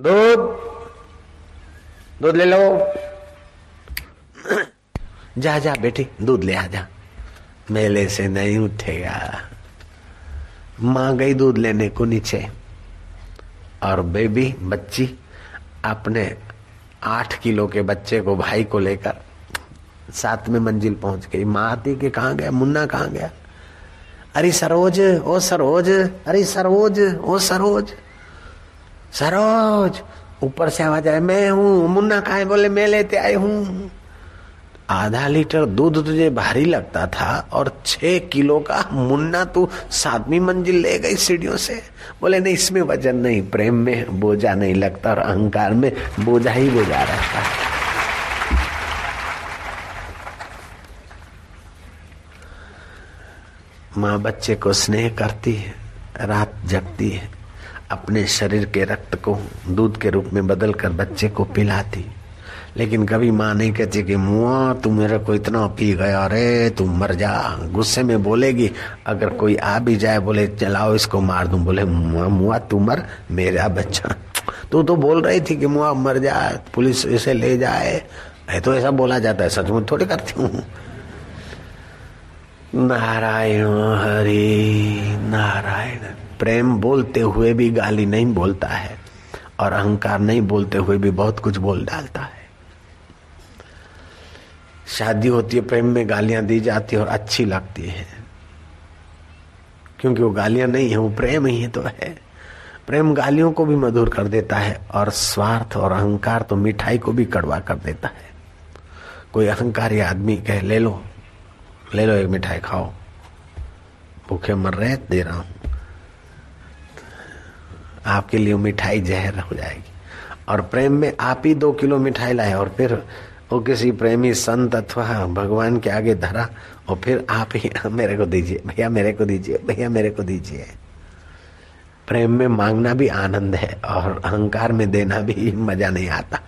दूध। दूध ले लो। जा जा, बेटी, दूध ले आ जा। मेले से नहीं उठेगा। माँ गई दूध लेने को नीचे। और बेबी, बच्ची, अपने आठ किलो के बच्चे को, भाई को लेकर साथ सातवें मंजिल पहुँच गई। माँ आती, कि कहा गया? मुन्ना कहाँ गया? अरे सरोज, ओ सरोज, अरे सरोज, ओ सरोज। सरोज, ऊपर से आवाज़ आए मैं हूँ, मुन्ना कहा बोले, मैं लेते आए हूँ। आधा लीटर दूध तुझे भारी लगता था और छह किलो का मुन्ना तू सातवीं मंजिल ले गई सीढ़ियों से। बोले, नहीं, इसमें वज़न नहीं, प्रेम में बोझा नहीं लगता और अहंकार में बोझा ही बोझा रहता माँ बच्चे को स्नेह करती है, रात जगती है। अपने शरीर के रक्त को दूध के रूप में बदल कर बच्चे को पिलाती। लेकिन कभी माँ नहीं कहती कि, मुआ, तू मेरे को इतना पी गया अरे तू मर जा। गुस्से में बोलेगी, अगर कोई आ भी जाए, बोले, चलाओ इसको मार दूँ। बोले, मुआ मुआ, तू मर, मेरा बच्चा। तू तो बोल रही थी कि, मुआ, मर जा, पुलिस इसे ले जाए। तो ऐसा बोला जाता है, सचमुच थोड़ी करती हूँ। नारायण हरि, नारायण प्रेम बोलते हुए भी गाली नहीं बोलता है और अहंकार नहीं बोलते हुए भी बहुत कुछ बोल डालता है। शादी होती है, प्रेम में गालियाँ दी जाती है और अच्छी लगती है। क्योंकि वो गालियाँ नहीं है, वो प्रेम ही तो है। प्रेम गालियों को भी मधुर कर देता है और स्वार्थ और अहंकार तो मिठाई को भी कड़वा कर देता है। कोई अहंकारी आदमी कहे, ले लो ले लो एक मिठाई खाओ। भूखे मर रहे दे रहा हूँ। आपके लिए मिठाई जहर हो जाएगी। और प्रेम में आप ही दो किलो मिठाई लाए और फिर वो किसी प्रेमी संत अथवा भगवान के आगे धरा और फिर आप ही मेरे को दीजिए, भैया मेरे को दीजिए, भैया मेरे को दीजिए। प्रेम में मांगना भी आनंद है और अहंकार में देना भी मज़ा नहीं आता।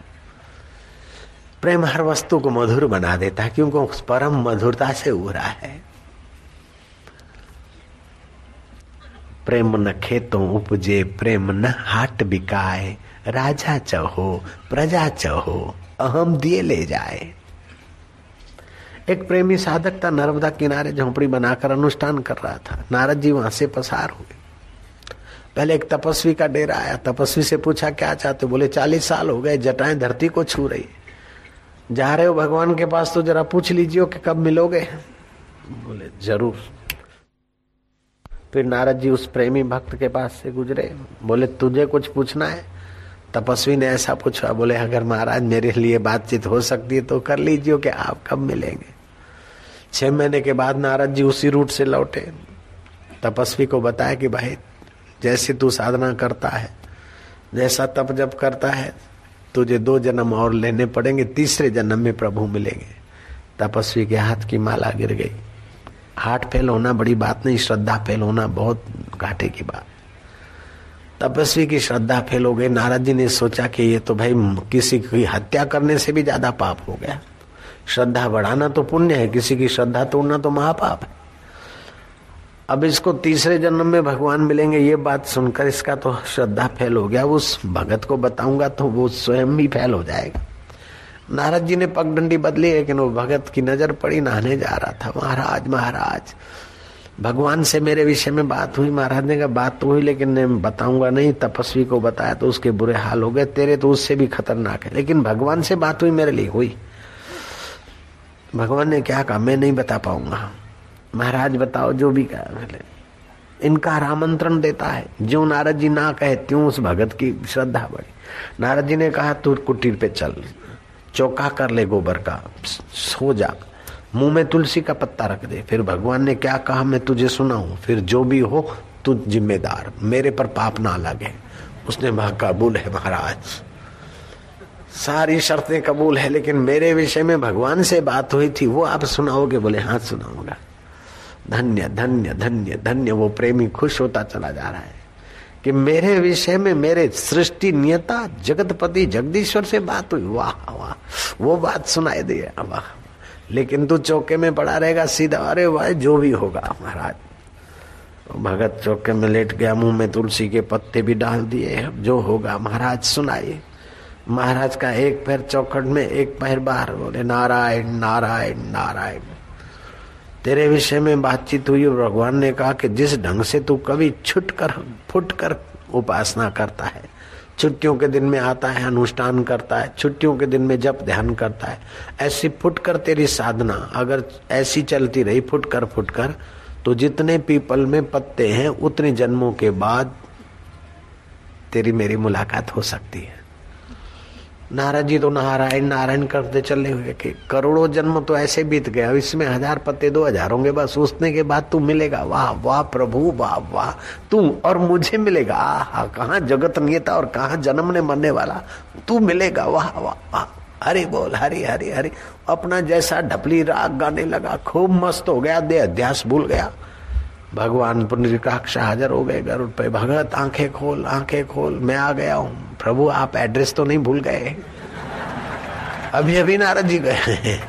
प्रेम हर वस्तु को मधुर बना देता है, क्योंकि परम मधुरता से उरा है। प्रेम न खेतों उपजे, प्रेम न हाट बिकाए। राजा चहो, प्रजा चहो, अहम दिए ले जाए। एक प्रेमी साधक था नर्मदा किनारे झोंपड़ी बनाकर अनुष्ठान कर रहा था। नारद जी वहाँ से पसार हुए। पहले एक तपस्वी का डेरा आया। तपस्वी से पूछा, क्या चाहते बोले, चालीस साल हो गए, जटाएँ धरती को छू रही जा रहे हो भगवान के पास तो जरा पूछ लीजिए कि कब मिलोगे? बोले, ज़रूर। फिर नारद जी उस प्रेमी भक्त के पास से गुजरे। बोले, तुझे कुछ पूछना है? तपस्वी ने ऐसा पूछा, बोले, अगर महाराज मेरे लिए बातचीत हो सकती है तो कर लीजिए कि आप कब मिलेंगे। छह महीने के बाद नारद जी उसी रूट से लौटे। तपस्वी को बताया कि, भाई, जैसे तू साधना करता है, जैसा तप जप करता है, तुझे दो जन्म और लेने पड़ेंगे, तीसरे जन्म में प्रभु मिलेंगे। तपस्वी के हाथ की माला गिर गई। हार्ट फेल होना बड़ी बात नहीं, श्रद्धा फेल होना बहुत घाटे की बात। तपस्वी की श्रद्धा फेल हो गई, नारद जी ने सोचा कि ये तो भाई किसी की हत्या करने से भी ज़्यादा पाप हो गया। श्रद्धा बढ़ाना तो पुण्य है, किसी की श्रद्धा तोड़ना तो महापाप है। अब इसको तीसरे जन्म में भगवान मिलेंगे, ये बात सुनकर इसका तो श्रद्धा फेल हो गया, उस भगत को बताऊँगा तो वो स्वयं भी फैल हो जाएगा। नारद जी ने पगडंडी बदली, लेकिन वो भगत की नज़र पड़ी, नहाने जा रहा था। महाराज महाराज, भगवान से मेरे विषय में बात हुई। महाराज ने कहा, बात तो हुई, लेकिन मैं बताऊँगा नहीं। तपस्वी को बताया तो उसके बुरे हाल हो गए। तेरे तो उससे भी खतरनाक है। लेकिन भगवान से बात हुई, मेरे लिए हुई। भगवान ने क्या कहा, मैं नहीं बता पाऊँगा। महाराज, बताओ, जो भी कहा इनका आमंत्रण देता है। जो नारद जी ना कहे, त्यों उस भगत की श्रद्धा बढ़ी। नारद जी ने कहा, तू कुटीर पे चल। चौका कर ले गोबर का, सो जा। मुँह में तुलसी का पत्ता रख दे, फिर भगवान ने क्या कहा, मैं तुझे सुनाऊं, फिर जो भी हो, तू जिम्मेदार, मेरे पर पाप ना लगे। उसने कहा, कबूल है महाराज। सारी शर्तें कबूल है, लेकिन मेरे विषय में भगवान से बात हुई थी, वो आप सुनाओगे? बोले हाँ सुनाऊँगा। धन्य धन्य धन्य धन्य, वो प्रेमी खुश होता चला जा रहा है। कि मेरे विषय में मेरे सृष्टि नियता जगतपति जगदीश्वर से बात हुई। वाह वाह। वो बात सुनाई दी वाह। लेकिन तू चौके में पड़ा रहेगा, सीधा। अरे भाई, जो भी होगा, महाराज। भगत चौके में लेट गया, मुँह में तुलसी के पत्ते भी डाल दिए जो होगा, महाराज, सुनाइए। महाराज का एक पैर चौखट में, एक पैर बाहर। बोले, नारायण नारायण नारायण। तेरे विषय में बातचीत हुई और भगवान ने कहा कि जिस ढंग से तू कभी छुट कर, फुट कर उपासना करता है, छुट्टियों के दिन में आता है, अनुष्ठान करता है, छुट्टियों के दिन में जब ध्यान करता है, ऐसी फुट कर तेरी साधना, अगर ऐसी चलती रही फुट कर फुट कर तो जितने पीपल में पत्ते हैं, उतने जन्मों के बाद तेरी मेरी मुलाकात हो सकती है। नारद जी तो नारायण नारायण करते चले हुए कि करोड़ों जन्म तो ऐसे बीत गए, अब इसमें हज़ार पत्ते दो हज़ार होंगे, बस उसने के बाद तू मिलेगा। वाह वाह, प्रभु, वाह वाह, तू और मुझे मिलेगा। आहा, कहा जगत नियता और कहा जन्म ने मरने वाला। तू मिलेगा, वाह वाह वाह। हरि बोल, हरि हरि हरि। अपना जैसा ढपली राग गाने लगा, खूब मस्त हो गया दे अध्यास भूल गया। भगवान पुनरिकाक्ष हाजिर हो गए गरुड़ पे, भगत, आँखें खोल आँखें खोल, मैं आ गया हूँ। प्रभु, आप एड्रेस तो नहीं भूल गए। अभी अभी नारद जी गए।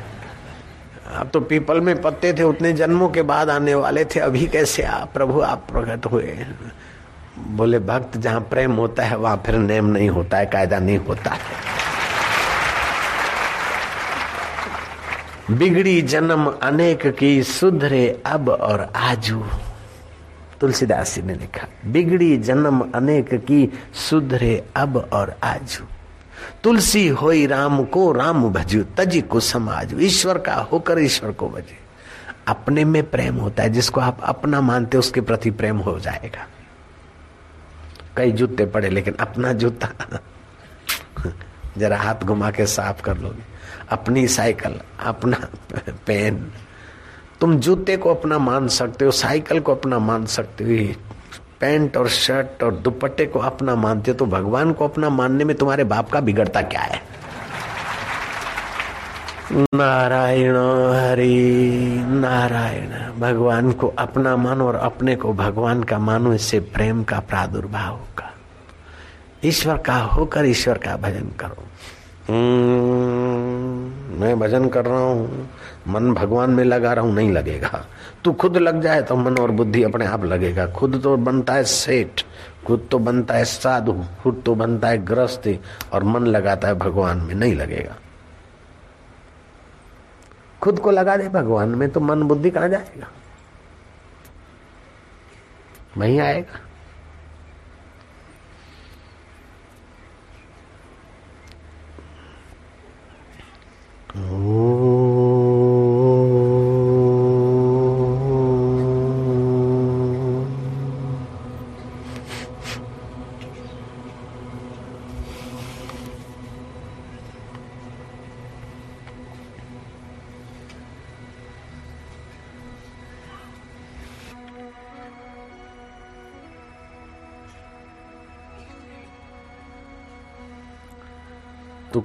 अब तो पीपल में पत्ते थे, उतने जन्मों के बाद आने वाले थे। अभी कैसे आप? प्रभु, आप प्रकट हुए। बोले, भक्त जहाँ प्रेम होता है, वहाँ फिर नेम नहीं होता है, कायदा नहीं होता है। बिगड़ी जन्म अनेक की, सुधरे अब और आजू। तुलसीदास जी ने लिखा, बिगड़ी जन्म अनेक की सुधरे अब और आजू। तुलसी होई राम को राम भजू, तजी को समाज, ईश्वर का होकर ईश्वर को भजे अपने में प्रेम होता है, जिसको आप अपना मानते उसके प्रति प्रेम हो जाएगा। कई जूते पड़े, लेकिन अपना जूता जरा हाथ घुमा के साफ़ कर लोगे। अपनी साइकिल, अपना पेन तुम जूते को अपना मान सकते हो साइकिल को अपना मान सकते हो पैंट और शर्ट और दुपट्टे को अपना मानते हो तो भगवान को अपना मानने में तुम्हारे बाप का बिगड़ता क्या है? नारायण हरि नारायण भगवान को अपना मानो और अपने को भगवान का मानो इससे प्रेम का प्रादुर्भाव होगा। ईश्वर का होकर ईश्वर का भजन करो। हम्म, मैं भजन कर रहा हूँ। मन भगवान में लगा रहा हूँ, नहीं लगेगा। तू खुद लग जाए तो मन और बुद्धि अपने आप लगेगा। खुद तो बनता है सेठ, खुद तो बनता है साधु, खुद तो बनता है ग्रस्त, और मन लगाता है भगवान में, नहीं लगेगा। खुद को लगा दे भगवान में तो मन बुद्धि कहाँ जाएगा? वहीं आएगा।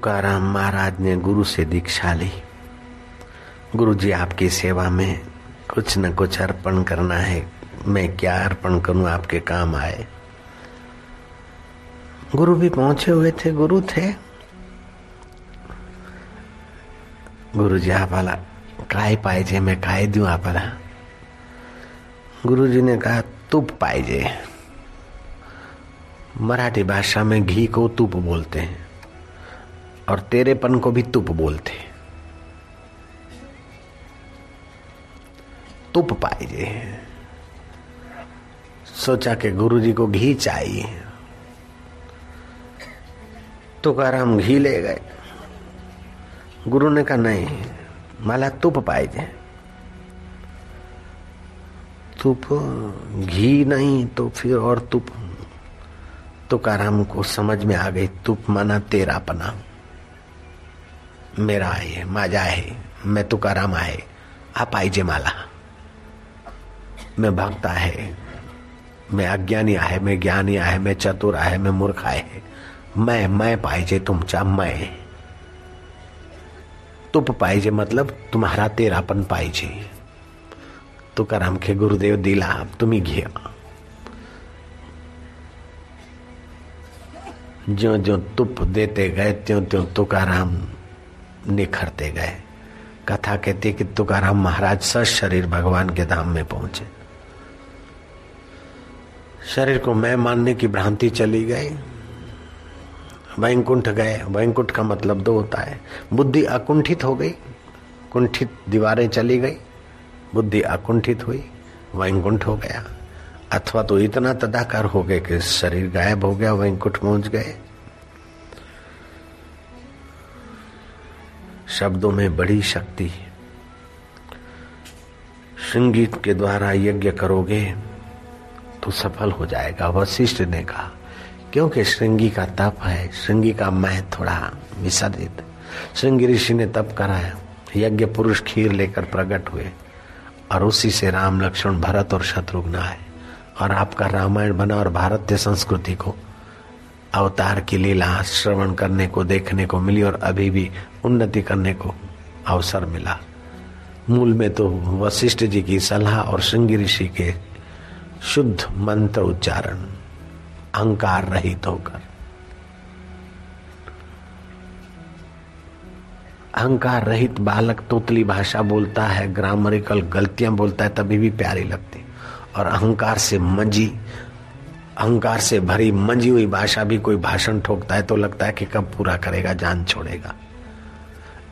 तुकाराम महाराज ने गुरु से दीक्षा ली। गुरु जी आपकी सेवा में कुछ न कुछ अर्पण करना है। मैं क्या अर्पण करूँ? आपके काम आए। गुरु भी पहुँचे हुए थे, गुरु थे। गुरु जी आप वाला काय पाइजे, मैं काय दू आप गुरु जी ने कहा, तुप पाइजे। मराठी भाषा में घी को तुप बोलते हैं। और तेरेपन को भी तुप बोलते तुप पाइजे सोचा कि गुरु जी को घी चाहिए। तुकाराम घी ले गए। गुरु ने कहा, नहीं, माला तुप पाइजे तुप, घी नहीं तो फिर और तुप। तो तुकाराम को समझ में आ गई, तुप माना तेरा पना मेरा आहे माझा आहे मैं तुकाराम हा पाहिजे मला. मैं भक्त आहे. मैं अज्ञानी आहे, मैं ज्ञानी आहे, मैं चतुर आहे, मैं मूर्ख आहे. मैं मैं पाहिजे तुमचा मैं. तुप पाहिजे मतलब तुम्हारा तेरापन पाहिजे. तुकाराम खे गुरुदेव दिला, तुम्ही घ्या. ज्यो ज्यो तुप देते गए, त्यों त्यों तुकाराम निखरते गए। कथा कहती है कि तुकाराम महाराज सच शरीर भगवान के धाम में पहुँचे। शरीर को मैं मानने की भ्रांति चली गई। वैकुंठ गए। वैंकुंठ का मतलब दो होता है। बुद्धि अकुंठित हो गई। कुंठित दीवारें चली गई। बुद्धि अकुंठित हुई। वैकुंठ हो गया। अथवा तो इतना तदाकार हो गए कि शरीर गायब हो गया। वैंकुंठ पहुँच गए। शब्दों में बड़ी शक्ति। है संगीत के द्वारा यज्ञ करोगे तो सफल हो जाएगा, वशिष्ठ ने कहा। क्योंकि श्रृंगी का तप है, श्रृंगी का मैं थोड़ा विसर्जित। श्रृंगी ऋषि ने तप कराया यज्ञ पुरुष खीर लेकर प्रकट हुए, और उसी से राम, लक्ष्मण, भरत और शत्रुघ्न आए और आपका रामायण बना और भारतीय संस्कृति को, अवतार की लीला, श्रवण करने को, देखने को मिली और अभी भी उन्नति करने को अवसर मिला। मूल में तो वशिष्ठ जी की सलाह और श्रृंगी ऋषि के शुद्ध मंत्र उच्चारण अहंकार रहित होकर। अहंकार रहित बालक तोतली भाषा बोलता है, ग्रामरिकल गलतियाँ बोलता है, तभी भी प्यारी लगती। और अहंकार से मंजी, अहंकार से भरी मंजी हुई भाषा भी कोई भाषण ठोकता है तो लगता है कि कब पूरा करेगा, जान छोड़ेगा।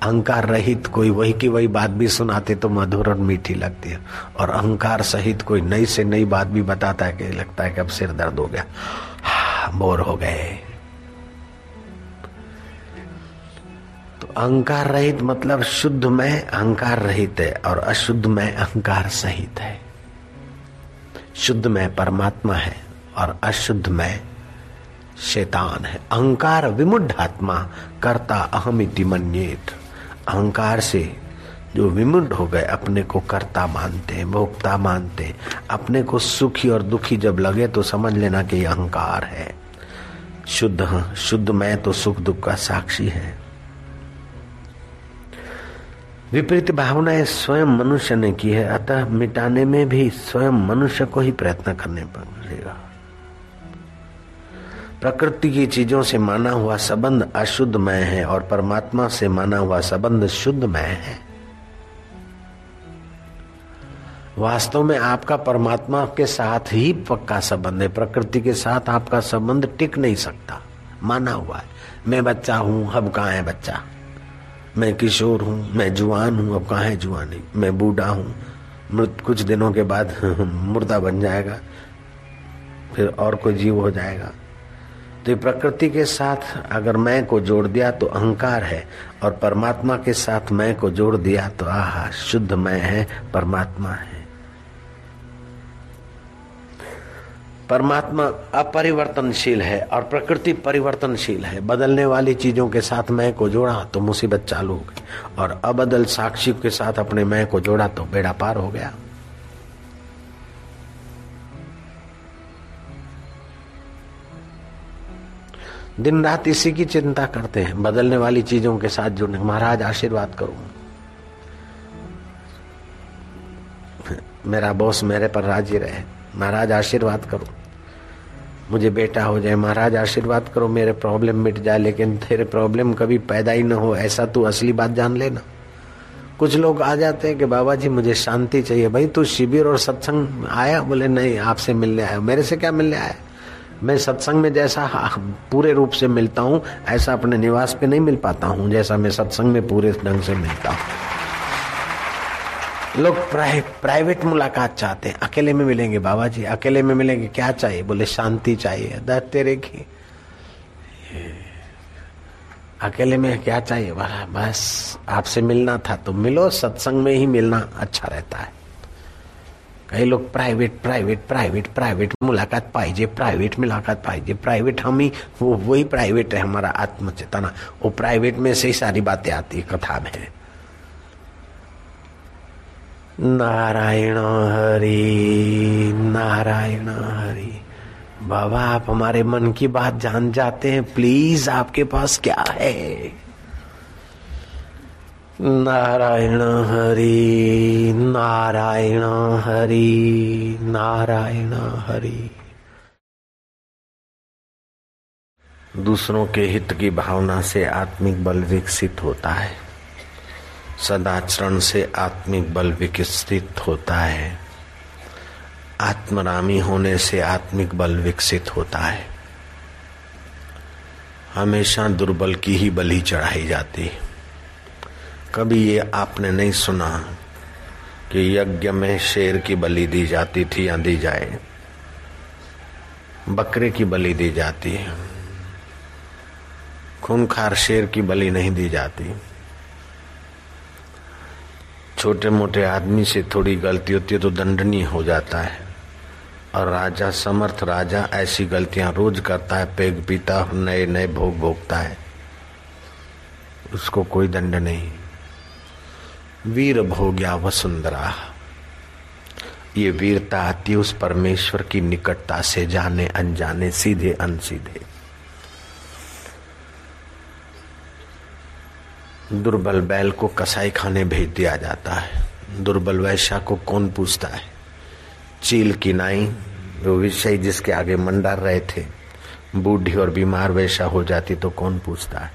अहंकार रहित कोई, वही की वही बात भी सुनाते तो मधुर और मीठी लगती है। और अहंकार सहित कोई नई से नई बात भी बताता है कि लगता है कि अब सिर दर्द हो गया। बोर हो गए। तो अहंकार रहित मतलब शुद्ध में अहंकार रहित है और अशुद्ध में अहंकार सहित है। शुद्ध में परमात्मा है और अशुद्ध में शैतान है। अहंकार विमुढ़ आत्मा करता अहमिति मन्येत। अहंकार से जो विमुड हो गए, अपने को कर्ता मानते हैं, भोक्ता मानते हैं। अपने को सुखी और दुखी जब लगे तो समझ लेना कि अहंकार है। शुद्ध शुद्ध मैं तो सुख दुख का साक्षी है। विपरीत भावनाएँ स्वयं मनुष्य ने की है, अतः मिटाने में भी स्वयं मनुष्य को ही प्रयत्न करने पड़ेगा। प्रकृति की चीज़ों से माना हुआ संबंध अशुद्धमय है और परमात्मा से माना हुआ संबंध शुद्धमय है। वास्तव में आपका परमात्मा के साथ ही पक्का संबंध है। प्रकृति के साथ आपका संबंध टिक नहीं सकता। माना हुआ है, मैं बच्चा हूँ, अब कहा है बच्चा? मैं किशोर हूँ, मैं जुआन हूँ, अब कहा है जुआनी मैं बूढ़ा हूँ, मृत कुछ दिनों के बाद मुर्दा बन जाएगा, फिर और कोई जीव हो जाएगा। तो प्रकृति के साथ अगर मैं को जोड़ दिया तो अहंकार है, और परमात्मा के साथ मैं को जोड़ दिया तो आह, शुद्ध मैं है, परमात्मा है। परमात्मा अपरिवर्तनशील है और प्रकृति परिवर्तनशील है। बदलने वाली चीज़ों के साथ मैं को जोड़ा तो मुसीबत चालू हो गई, और अबदल साक्षी के साथ अपने मैं को जोड़ा तो बेड़ा पार हो गया। दिन रात इसी की चिंता करते हैं, बदलने वाली चीज़ों के साथ जुड़ने। महाराज, आशीर्वाद करो। मेरा बॉस मेरे पर राज़ी रहे। महाराज, आशीर्वाद करो। मुझे बेटा हो जाए। महाराज, आशीर्वाद करो। मेरे प्रॉब्लम मिट जाए, लेकिन तेरे प्रॉब्लम कभी पैदा ही ना हो। ऐसा तू असली बात जान लेना। कुछ लोग आ जाते हैं कि बाबा जी, मुझे शांति चाहिए। भाई, तू शिविर और सत्संग आया? बोले, नहीं, आपसे मिलने आया मेरे से क्या मिलने आया? मैं सत्संग में जैसा पूरे रूप से मिलता हूँ ऐसा अपने निवास पे नहीं मिल पाता हूँ जैसा मैं सत्संग में पूरे ढंग से मिलता हूँ। लोग प्राइ, प्राइवेट मुलाकात चाहते हैं। अकेले में मिलेंगे बाबा जी अकेले में मिलेंगे क्या चाहिए? बोले शांति चाहिए तेरे की। अकेले में क्या चाहिए? बस आपसे मिलना था तो मिलो सत्संग में ही मिलना अच्छा रहता है। काही लोक प्रायव्हेट प्रायव्हेट प्रायव्हेट प्रायव्हेट मुलाकात पाहिजे प्राइवेट मुलाकात पाहिजे प्राइवेट हम ही वो, वही प्राइवेट है हमारा आत्मचेतना। वो प्राइवेट में से ही सारी बातें आती है, कथा में। नारायण हरि नारायण हरि, बाबा, आप हमारे मन की बात जान जाते हैं प्लीज़ आपके पास क्या है? नारायण हरि नारायण हरि नारायण हरि। दूसरों के हित की भावना से आत्मिक बल विकसित होता है। सदाचरण से आत्मिक बल विकसित होता है। आत्मरामी होने से आत्मिक बल विकसित होता है। हमेशा दुर्बल की ही बलि चढ़ाई जाती है। कभी ये आपने नहीं सुना कि यज्ञ में शेर की बलि दी जाती थी या दी जाए। बकरे की बलि दी जाती है। खूनखार शेर की बलि नहीं दी जाती। छोटे मोटे आदमी से थोड़ी गलती होती है तो दंडनीय हो जाता है। और राजा, समर्थ राजा ऐसी गलतियाँ रोज करता है, पेग पीता नए नए भोग भोगता है। उसको कोई दंड नहीं। वीर भोग्या वसुंधरा। ये वीरता आती उस परमेश्वर की निकटता से जाने अनजाने, सीधे अनसीधे। दुर्बल बैल को कसाई खाने भेज दिया जाता है। दुर्बल वैश्या को कौन पूछता है? चील की नाई, वो विषय जिसके आगे मंडार रहे थे। बूढ़ी और बीमार वैशा हो जाती तो कौन पूछता है?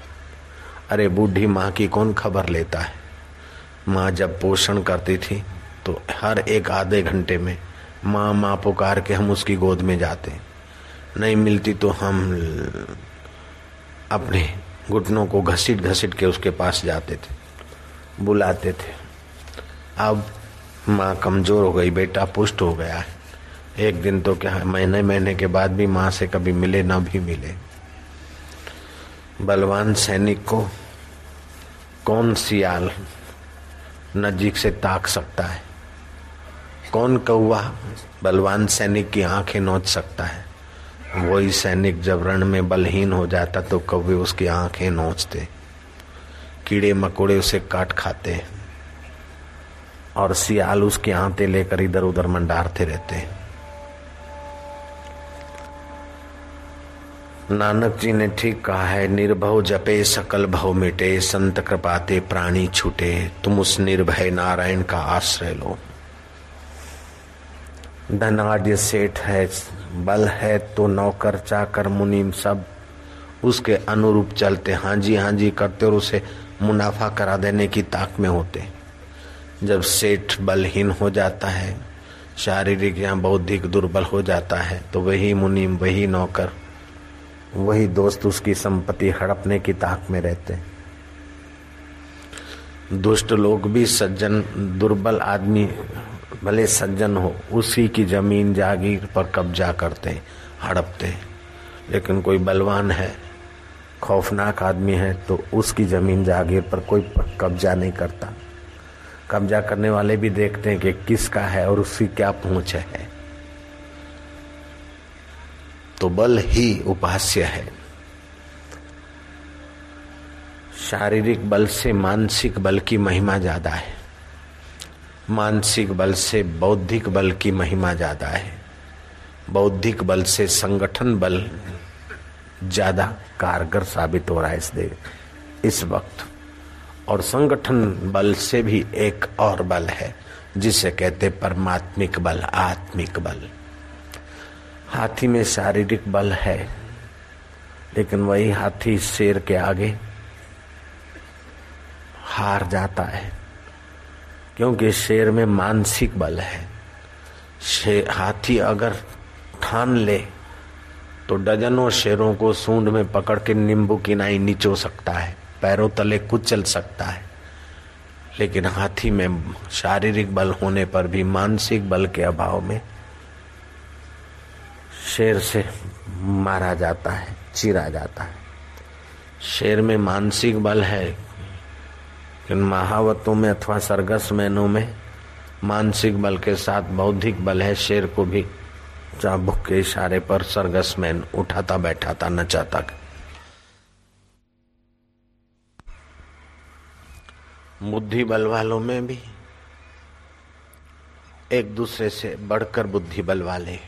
अरे बूढ़ी माँ की कौन खबर लेता है? माँ जब पोषण करती थी तो हर एक आधे घंटे में माँ माँ पुकार के हम उसकी गोद में जाते नहीं मिलती तो हम अपने घुटनों को घसीट घसीट के उसके पास जाते थे, बुलाते थे। अब माँ कमज़ोर हो गई, बेटा पुष्ट हो गया है। एक दिन तो क्या महीने महीने के बाद भी माँ से कभी मिले ना भी मिले। बलवान सैनिक को कौन सियाल नजीक से ताक सकता है। कौन कौआ बलवान सैनिक की आँखें नोच सकता है? वही सैनिक जब रण में बलहीन हो जाता तो कौवे उसकी आँखें नोचते। कीड़े मकोड़े उसे काट खाते और सियाल उसकी आंते लेकर इधर उधर मंडारते रहते नानक जी ने ठीक कहा है, निर्भव जपे, सकल भव मिटे, संत कृपाते प्राणी छूटे, तुम उस निर्भय नारायण का आश्रय लो। धनाढ़ सेठ है, बल है तो नौकर, चाकर, मुनीम सब उसके अनुरूप चलते हाँ जी हाँ जी करते और उसे मुनाफा करा देने की ताक में होते। जब सेठ बलहीन हो जाता है, शारीरिक या बौद्धिक दुर्बल हो जाता है तो वही मुनीम, वही नौकर वही दोस्त उसकी संपत्ति हड़पने की ताक में रहते हैं। दुष्ट लोग भी सज्जन, दुर्बल आदमी, भले सज्जन हो, उसी की ज़मीन जागीर पर कब्जा करते हैं, हड़पते हैं। लेकिन कोई बलवान है, खौफनाक आदमी है तो उसकी ज़मीन जागीर पर कोई कब्जा नहीं करता। कब्जा करने वाले भी देखते हैं कि किसका है और उसकी क्या पहुँच है। तो बल ही उपास्य है। शारीरिक बल से मानसिक बल की महिमा ज़्यादा है। मानसिक बल से बौद्धिक बल की महिमा ज़्यादा है। बौद्धिक बल से संगठन बल ज़्यादा कारगर साबित हो रहा है इस दे, इस वक्त। और संगठन बल से भी एक और बल है, जिसे कहते परमात्मिक बल, आत्मिक बल। हाथी में शारीरिक बल है, लेकिन वही हाथी शेर के आगे हार जाता है, क्योंकि शेर में मानसिक बल है। शेर हाथी अगर ठान ले तो डजनों शेरों को सूंड में पकड़ के नींबू की नाई निचो सकता है, पैरों तले कुचल सकता है। लेकिन हाथी में शारीरिक बल होने पर भी मानसिक बल के अभाव में शेर से मारा जाता है, चीरा जाता है। शेर में मानसिक बल है इन महावतों में अथवा सरगस मैनों में मानसिक बल के साथ बौद्धिक बल है, शेर को भी। चाबुक के इशारे पर सरगस मैन उठाता, बैठाता, नचाता। बुद्धि बल वालों में भी एक दूसरे से बढ़कर बुद्धि बल वाले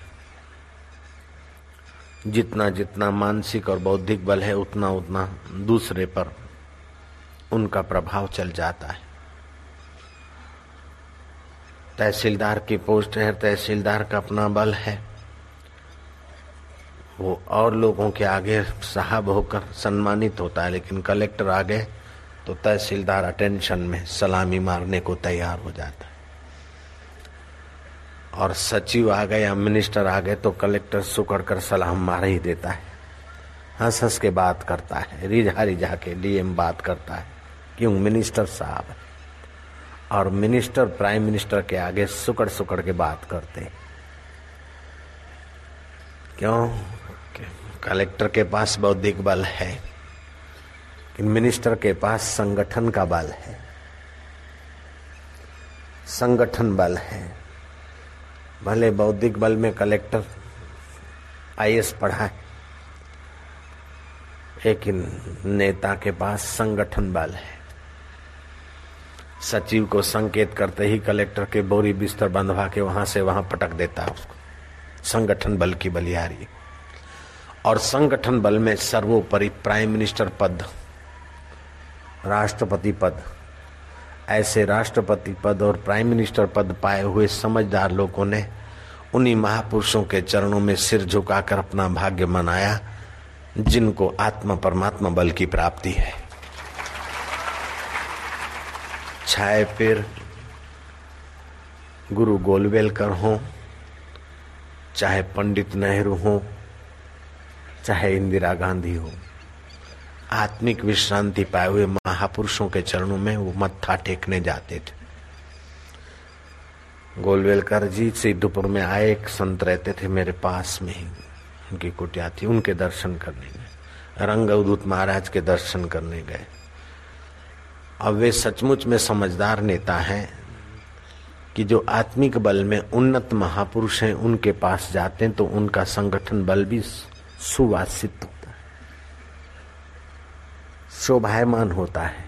जितना जितना मानसिक और बौद्धिक बल है, उतना उतना दूसरे पर उनका प्रभाव चल जाता है। तहसीलदार की पोस्ट है, तहसीलदार का अपना बल है। वो और लोगों के आगे साहब होकर सम्मानित होता है, लेकिन कलेक्टर आगे तो तहसीलदार अटेंशन में सलामी मारने को तैयार हो जाता है। और सचिव आ गए, या मिनिस्टर आ गए तो कलेक्टर सुकड़ कर सलाह मार ही देता है। हंस हंस के बात करता है रिझा रिझा के डीएम बात करता है, क्यों मिनिस्टर साहब? और मिनिस्टर प्राइम मिनिस्टर के आगे सुकड़ सुकड़ के बात करते क्यों? कलेक्टर के पास बौद्धिक बल है मिनिस्टर के पास संगठन का बल है। संगठन बल है। भले बौद्धिक बल में कलेक्टर, आईएएस पढ़ा है लेकिन नेता के पास संगठन बल है। सचिव को संकेत करते ही कलेक्टर के बोरी बिस्तर बंधवा के वहाँ से वहाँ पटक देता है उसको। संगठन बल की बलियारी और संगठन बल में सर्वोपरि प्राइम मिनिस्टर पद, राष्ट्रपति पद ऐसे राष्ट्रपति पद और प्राइम मिनिस्टर पद पाए हुए समझदार लोगों ने उन्हीं महापुरुषों के चरणों में सिर झुकाकर अपना भाग्य मनाया, जिनको आत्मा परमात्मा बल की प्राप्ति है। छाए फिर गुरु गोलवेलकर हो, चाहे पंडित नेहरू हो, चाहे इंदिरा गांधी हो। आत्मिक विश्रांति पाए हुए महापुरुषों के चरणों में वो मत्था टेकने जाते थे। गोलवेलकर जी सिद्धपुर में आए, एक संत रहते थे मेरे पास में ही, उनकी कुटिया थी, उनके दर्शन करने गए। रंग अवधूत महाराज के दर्शन करने गए। अब वे सचमुच में समझदार नेता हैं कि जो आत्मिक बल में उन्नत महापुरुष हैं, उनके पास जाते हैं तो उनका संगठन बल भी सुवासित शोभायमान होता है।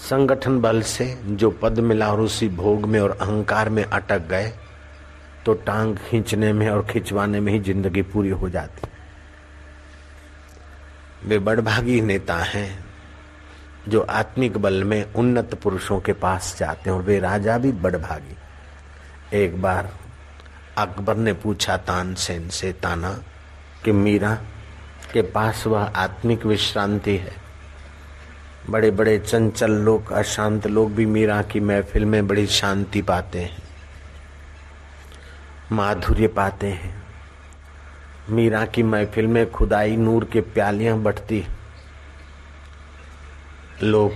संगठन बल से जो पद मिला और उसी भोग में और अहंकार में अटक गए तो टांग खींचने में और खिंचवाने में ही ज़िंदगी पूरी हो जाती। वे बड़भागी नेता हैं, जो आत्मिक बल में उन्नत पुरुषों के पास जाते हैं और वे राजा भी बड़भागी। एक बार अकबर ने पूछा तानसेन से, ताना, कि मीरा, के पास वह आत्मिक विश्रांति है? बड़े बड़े चंचल लोग, अशांत लोग भी मीरा की महफिल में बड़ी शांति पाते हैं। माधुर्य पाते हैं। मीरा की महफिल में खुदाई नूर के प्यालियाँ बटती लोग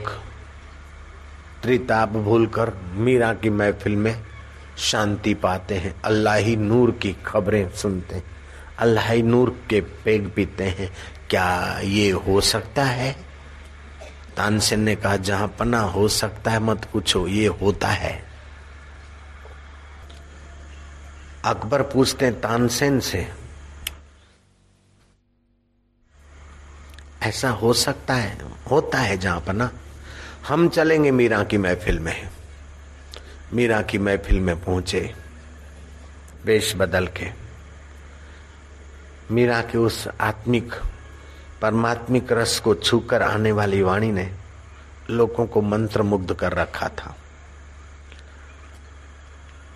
त्रिताप भूलकर मीरा की महफिल में शांति पाते हैं। अल्लाह ही नूर की खबरें सुनते हैं। अल्लाह ही नूर के पेग पीते हैं। क्या ये हो सकता है? तानसेन ने कहा, जहाँ पना हो सकता है, मत पूछो, ये होता है। अकबर पूछते हैं तानसेन से ऐसा हो सकता है, होता है जहाँ पना हम चलेंगे मीरा की महफिल में। मीरा की महफिल में पहुँचे, वेश बदल के। मीरा के उस आत्मिक परमात्मिक रस को छूकर आने वाली वाणी ने लोगों को मंत्र मुग्ध कर रखा था।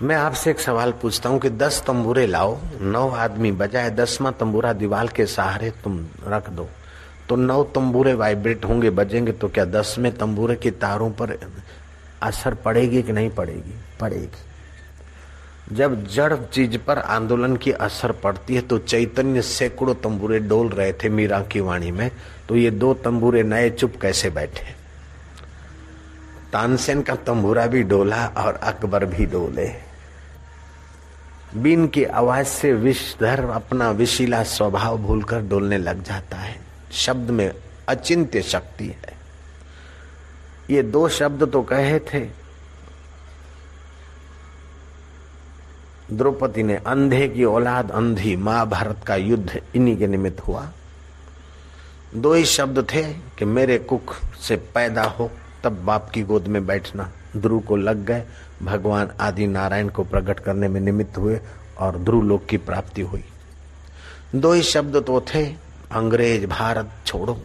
मैं आपसे एक सवाल पूछता हूँ कि दस तंबूरे लाओ, नौ आदमी बजाय दसवा तंबूरा दीवार के सहारे तुम रख दो। तो नौ तंबूरे वाइब्रेट होंगे, बजेंगे तो क्या दसवें तंबूरे के तारों पर असर पड़ेगी कि नहीं पड़ेगी? पड़ेगी। जब जड़ चीज़ पर आंदोलन की असर पड़ती है तो चैतन्य सैकड़ों तंबूरे डोल रहे थे मीरा की वाणी में तो ये दो तंबूरे नए चुप कैसे बैठे? तानसेन का तंबूरा भी डोला और अकबर भी डोले। बीन की आवाज़ से विषधर अपना विशीला स्वभाव भूलकर डोलने लग जाता है। शब्द में अचिंत्य शक्ति है। ये दो शब्द तो कहे थे द्रौपदी ने अंधे की औलाद अंधी महाभारत का युद्ध इन्हीं के निमित्त हुआ। दो ही शब्द थे कि मेरे कुख से पैदा हो, तब बाप की गोद में बैठना। ध्रुव को लग गए, भगवान आदि नारायण को प्रकट करने में निमित्त हुए और ध्रुव लोक की प्राप्ति हुई। दो ही शब्द तो थे, अंग्रेज़ भारत छोड़ो।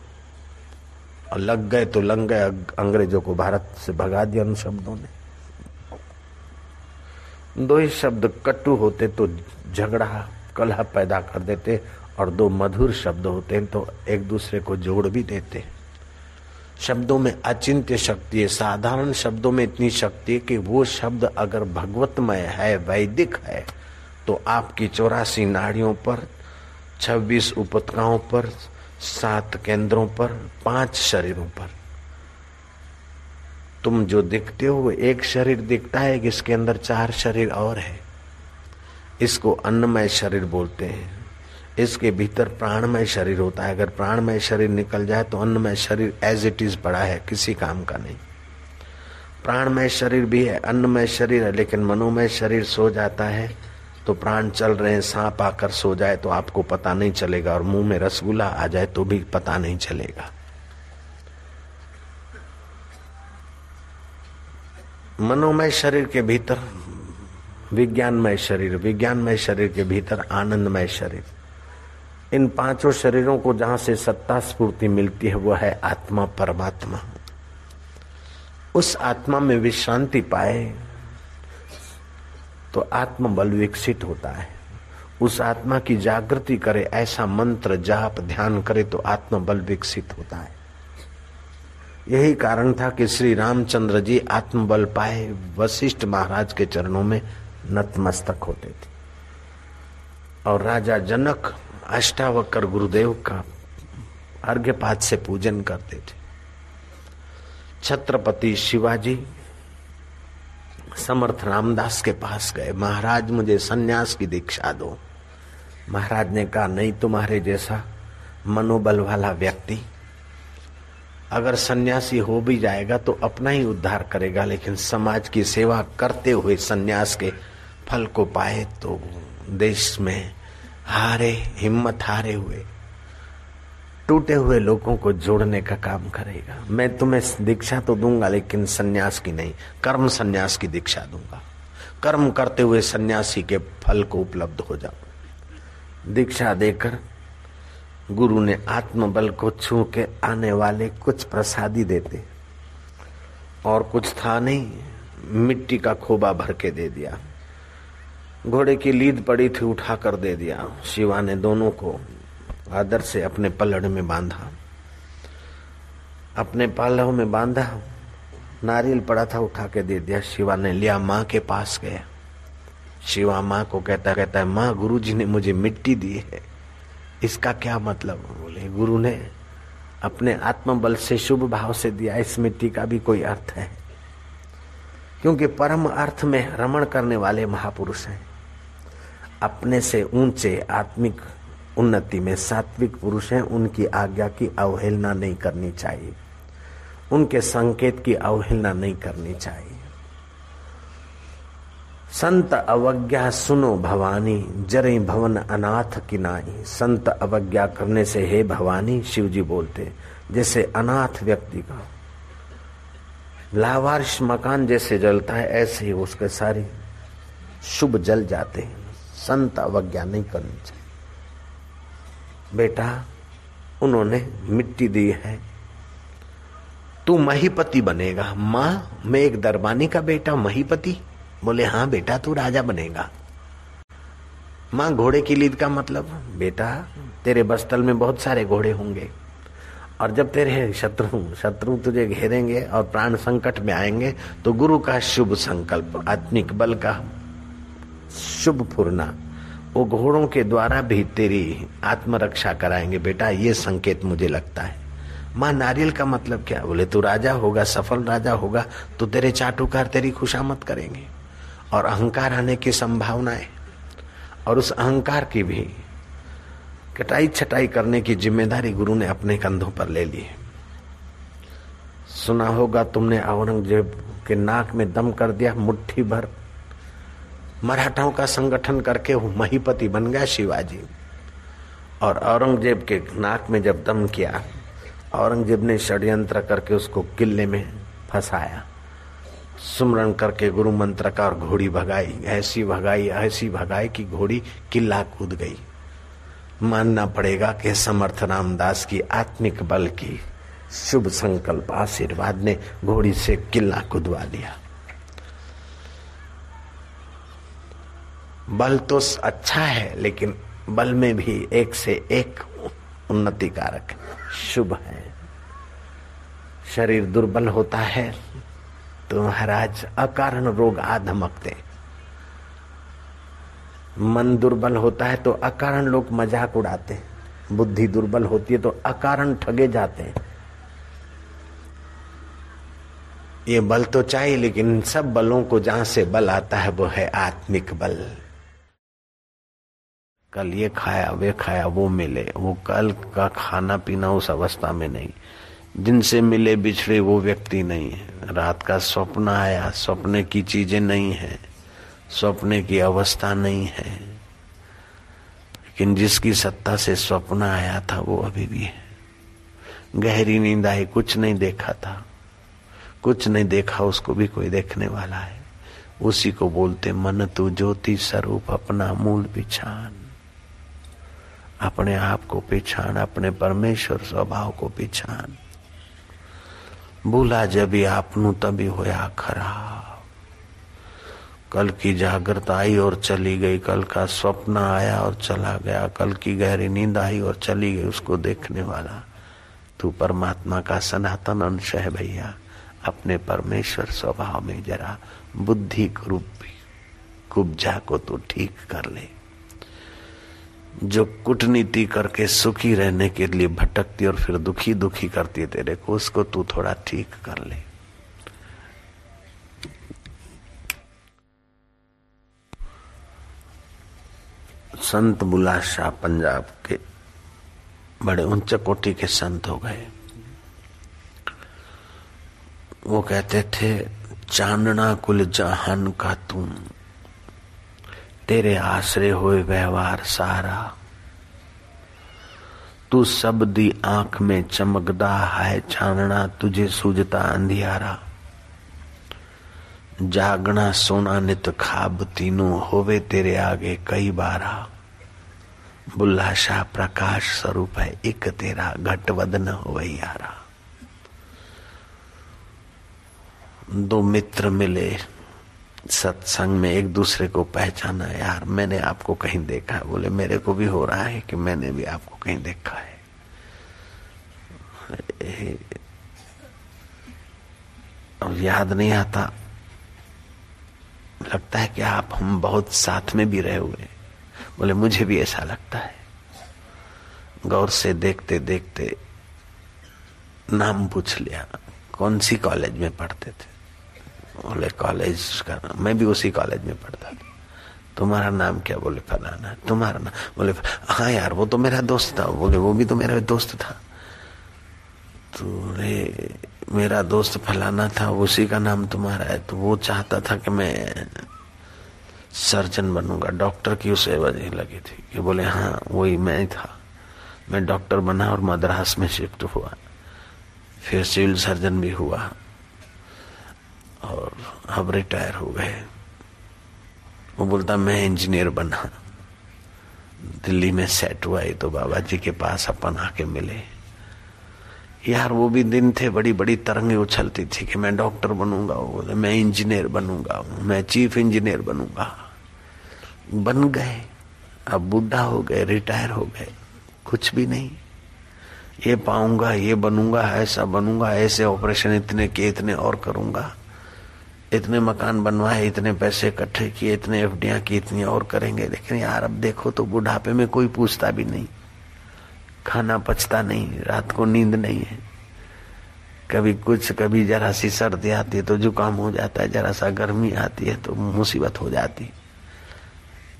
और लग गए तो लग गए, अंग्रेज़ों को भारत से भगा दिया उन शब्दों ने। दो ही शब्द कटु होते तो झगड़ा, कलह पैदा कर देते और दो मधुर शब्द होते हैं तो एक दूसरे को जोड़ भी देते। शब्दों में अचिंत्य शक्ति है। साधारण शब्दों में इतनी शक्ति है कि वो शब्द अगर भगवतमय है, वैदिक है तो आपकी चौरासी नाड़ियों पर, छब्बीस उपतकाओं पर, सात केंद्रों पर, पाँच शरीरों पर। तुम जो दिखते हो एक शरीर दिखता है कि इसके अंदर चार शरीर और है। इसको अन्नमय शरीर बोलते हैं। इसके भीतर प्राणमय शरीर होता है। अगर प्राणमय शरीर निकल जाए तो अन्नमय शरीर एज इट इज़ पड़ा है, किसी काम का नहीं। प्राणमय शरीर भी है, अन्नमय शरीर है, लेकिन मनोमय शरीर सो जाता है तो प्राण चल रहे हैं, सांप आकर सो जाए तो आपको पता नहीं चलेगा, और मुँह में रसगुल्ला आ जाए तो भी पता नहीं चलेगा। मनोमय शरीर के भीतर, विज्ञानमय शरीर विज्ञानमय शरीर के भीतर, आनंदमय शरीर। इन पाँचों शरीरों को जहाँ से सत्ता स्फूर्ति मिलती है वह है आत्मा, परमात्मा। उस आत्मा में विश्रांति पाए तो आत्म बल विकसित होता है। उस आत्मा की जागृति करे, ऐसा मंत्र जाप, ध्यान करे तो आत्म बल विकसित होता है। यही कारण था कि श्री रामचंद्र जी आत्मबल पाए, वशिष्ठ महाराज के चरणों में नतमस्तक होते थे। और राजा जनक, अष्टावकर गुरुदेव का अर्घ्यपात से पूजन करते थे। छत्रपति शिवाजी समर्थ रामदास के पास गए, महाराज, मुझे सन्यास की दीक्षा दो। महाराज ने कहा, नहीं तुम्हारे जैसा मनोबल वाला व्यक्ति अगर सन्यासी हो भी जाएगा तो अपना ही उद्धार करेगा, लेकिन समाज की सेवा करते हुए सन्यास के फल को पाए तो देश में हारे, हिम्मत हारे हुए, टूटे हुए लोगों को जोड़ने का काम करेगा। मैं तुम्हें दीक्षा तो दूँगा, लेकिन सन्यास की नहीं, कर्म सन्यास की दीक्षा दूँगा। कर्म करते हुए सन्यासी के फल को उपलब्ध हो जाओ दीक्षा देकर गुरु ने आत्मबल को छू के आने वाले कुछ प्रसादी देते। और कुछ था नहीं, मिट्टी का खोबा भर के दे दिया। घोड़े की लीद पड़ी थी उठा कर दे दिया। शिवा ने दोनों को आदर से अपने पलड़ में बांधा। अपने पालव में बांधा, नारियल पड़ा था उठा के दे दिया। शिवा ने लिया माँ के पास गया। शिवा माँ को कहता कहता है माँ गुरु जी ने मुझे मिट्टी दी है। इसका क्या मतलब? बोले, गुरु ने अपने आत्मबल से शुभ भाव से दिया। इस मिट्टी का भी कोई अर्थ है? क्योंकि परम अर्थ में रमण करने वाले महापुरुष हैं। अपने से ऊँचे आत्मिक उन्नति में सात्विक पुरुष हैं। उनकी आज्ञा की अवहेलना नहीं करनी चाहिए। उनके संकेत की अवहेलना नहीं करनी चाहिए। संत अवज्ञा सुनो भवानी, जरे भवन अनाथ की नाई संत अवज्ञा करने से हे भवानी शिव जी बोलते, जैसे अनाथ व्यक्ति का। लावारिश मकान जैसे जलता है, ऐसे ही उसके सारे शुभ जल जाते हैं। संत अवज्ञा नहीं करनी चाहिए। बेटा, उन्होंने मिट्टी दी है, तू महीपति बनेगा। माँ, मैं एक दरबानी का बेटा, महीपति। बोले हाँ बेटा, तू राजा बनेगा। माँ, घोड़े की लीद का मतलब बेटा, तेरे बस्तल में बहुत सारे घोड़े होंगे। और जब तेरे शत्रु शत्रु तुझे घेरेंगे और प्राण संकट में आएँगे तो गुरु का शुभ संकल्प, आत्मिक बल का शुभ फुरना, वो घोड़ों के द्वारा भी तेरी आत्मरक्षा कराएँगे। बेटा, ये संकेत मुझे लगता है। माँ, नारियल का मतलब क्या? बोले, तू राजा होगा, सफल राजा होगा तो तेरे चाटुकार तेरी खुशामत करेंगे। और अहंकार आने की संभावना है और उस अहंकार की भी कटाई छटाई करने की ज़िम्मेदारी गुरु ने अपने कंधों पर ले ली सुना होगा तुमने औरंगज़ेब के नाक में दम कर दिया, मुट्ठी भर। मराठाओं का संगठन करके वो महीपति बन गया शिवाजी। और औरंगज़ेब के नाक में जब दम किया, औरंगज़ेब ने षड्यंत्र करके उसको किले में फंसाया। सुमरण करके गुरु मंत्र का और घोड़ी भगाई, ऐसी भगाई ऐसी भगाई कि घोड़ी किला कूद गई। मानना पड़ेगा कि समर्थ रामदास की आत्मिक बल की शुभ संकल्प आशीर्वाद ने घोड़ी से किला कुदवा दिया। बल तो अच्छा है, लेकिन बल में भी एक से एक उन्नति कारक शुभ है। शरीर दुर्बल होता है तो महाराज, अकारण रोग आ धमकते मन दुर्बल होता है तो अकारण लोग मज़ाक उड़ाते हैं। बुद्धि दुर्बल होती है तो अकारण ठगे जाते हैं। ये बल तो चाहिए, लेकिन सब बलों को जहाँ से बल आता है, वो है आत्मिक बल। कल ये खाया, वे खाया, वो मिले, वो कल का खाना पीना उस अवस्था में नहीं। जिनसे मिले बिछड़े वो व्यक्ति नहीं है। रात का स्वप्न आया, स्वप्न की चीज़ें नहीं है, स्वप्न की अवस्था नहीं है। लेकिन जिसकी सत्ता से स्वप्न आया था, वो अभी भी है। गहरी नींद आई, कुछ नहीं देखा था। कुछ नहीं देखा, उसको भी कोई देखने वाला है। उसी को बोलते, मन तू ज्योति स्वरूप, अपना मूल पिछान अपने आप को पिछान अपने परमेश्वर स्वभाव को पिछान भूला जब आपनू तभी होया खराब। कल की जागृत आई और चली गई, कल का स्वप्न आया और चला गया, कल की गहरी नींद आई और चली गई उसको देखने वाला। तू परमात्मा का सनातन अंश है भैया, अपने परमेश्वर स्वभाव में जरा बुद्धि कुब्जा को तू ठीक कर ले। जो कूटनीति करके सुखी रहने के लिए भटकती और फिर दुखी दुखी करती है तेरे को, उसको तू थोड़ा ठीक कर ले। संत बुला शाह पंजाब के बड़े उच्च कोटि के संत हो गए। वो कहते थे चांदना कुल जहान का तुम। तेरे आश्रय हुए व्यवहार सारा। तू सब दी आँख में चमकदा है चांदना तुझे सूझता अंधियारा। जागना सोना नित खाब तीनों, होवे तेरे आगे कई बारा। बुल्ला शाह प्रकाश स्वरूप है, एक तेरा घट वदन हो यारा दो मित्र मिले सत्संग में एक दूसरे को पहचाना, यार, मैंने आपको कहीं देखा है। बोले, मेरे को भी हो रहा है कि मैंने भी आपको कहीं देखा है। अब याद नहीं आता। लगता है कि आप, हम बहुत साथ में भी रहे हुए बोले, मुझे भी ऐसा लगता है। गौर से देखते देखते नाम पूछ लिया। कौन सी कॉलेज में पढ़ते थे? बोले, कॉलेज का नाम मैं भी उसी कॉलेज में पढ़ता था। तुम्हारा नाम क्या? बोले, फलाना। तुम्हारा नाम बोले हाँ यार, वो तो मेरा दोस्त था। बोले, वो भी तो मेरा दोस्त था। तो रे, मेरा दोस्त फलाना था, उसी का नाम तुम्हारा है। तो वो चाहता था कि मैं सर्जन बनूँगा। डॉक्टर की उसे वजह लगी थी कि बोले हाँ वही मैं था। मैं डॉक्टर बना और मद्रास में शिफ्ट हुआ। फिर सिविल सर्जन भी हुआ। और अब रिटायर हो गए। वो बोलता, मैं इंजीनियर बना। दिल्ली में सेट हुआ तो बाबा जी के पास अपन आके मिले। यार, वो भी दिन थे बड़ी बड़ी तरंगे उछलती थी कि मैं डॉक्टर बनूँगा, वो मैं इंजीनियर बनूँगा, मैं चीफ इंजीनियर बनूँगा। बन गए। अब बुढ़ा हो गए, रिटायर हो गए। कुछ भी नहीं। ये पाऊँगा, ये बनूँगा, ऐसा बनूँगा, ऐसे ऑपरेशन इतने किए इतने और करूँगा। इतने मकान बनवाए, इतने पैसे इकट्ठे किए, इतने एफ़ की, इतनी और करेंगे। लेकिन यार, अब देखो तो बुढ़ापे में कोई पूछता भी नहीं। खाना पचता नहीं, रात को नींद नहीं है। कभी कुछ, कभी जरा सी सर्दी आती है तो जुकाम हो जाता है, जरा सा गर्मी आती है तो मुसीबत हो जाती है।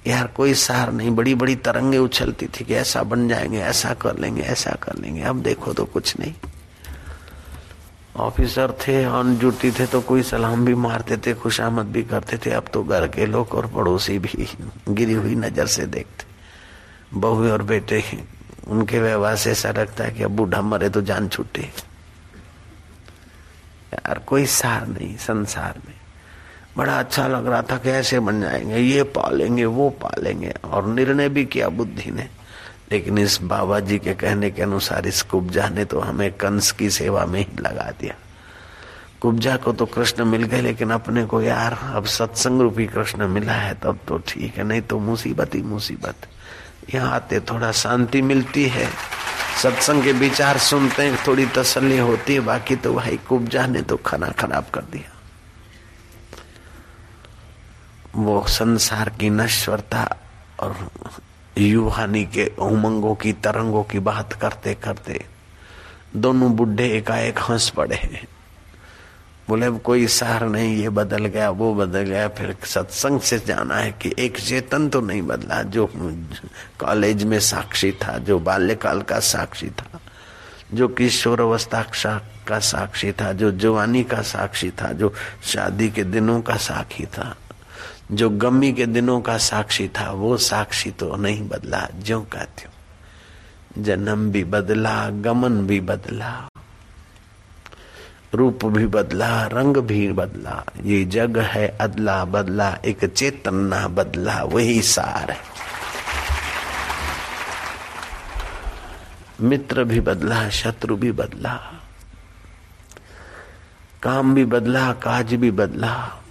यार, कोई सार नहीं बड़ी बड़ी तरंगे उछलती थी कि ऐसा बन जाएँगे, ऐसा कर लेंगे, ऐसा कर लेंगे। अब देखो तो कुछ नहीं। ऑफिसर थे ऑन ड्यूटी थे तो कोई सलाम भी मारते थे, खुशामद भी करते थे। अब तो घर के लोग और पड़ोसी भी गिरी हुई नज़र से देखते। बहू और बेटे, उनके व्यवहार से ऐसा लगता है कि अब बूढ़ा मरे तो जान छूटे। यार, कोई सार नहीं, संसार में। बड़ा अच्छा लग रहा था कि ऐसे बन जाएँगे, ये पालेंगे, वो पालेंगे, और निर्णय भी किया बुद्धि ने लेकिन इस बाबा जी के कहने के अनुसार इस कुब्जा ने तो हमें कंस की सेवा में ही लगा दिया। कुब्जा को तो कृष्ण मिल गए, लेकिन अपने को यार, अब सत्संग रूपी कृष्ण मिला है, तब तो ठीक है, नहीं तो मुसीबत ही मुसीबत। यहाँ आते थोड़ा शांति मिलती है। सत्संग के विचार सुनते हैं, थोड़ी तसल्ली होती है, बाकी तो भाई कुब्जा ने तो खाना खराब कर दिया। वो संसार की नश्वरता और युवानी के उमंगों की, तरंगों की बात करते करते दोनों बुढ़े एकाएक हंस पड़े बोले, अब कोई सार नहीं, ये बदल गया, वो बदल गया, फिर सत्संग से जाना है कि एक चेतन तो नहीं बदला, जो कॉलेज में साक्षी था, जो बाल्यकाल का साक्षी था, जो किशोर अवस्था का साक्षी था, जो जवानी का साक्षी था, जो शादी के दिनों का साक्षी था। जो गमी के दिनों का साक्षी था, वो साक्षी तो नहीं बदला, ज्यो का त्यों। जन्म भी बदला, गमन भी बदला, रूप भी बदला, रंग भी बदला, ये जग है अदला बदला, एक चेतना बदला, वही सार है। मित्र भी बदला, शत्रु भी बदला, काम भी बदला, काज भी बदला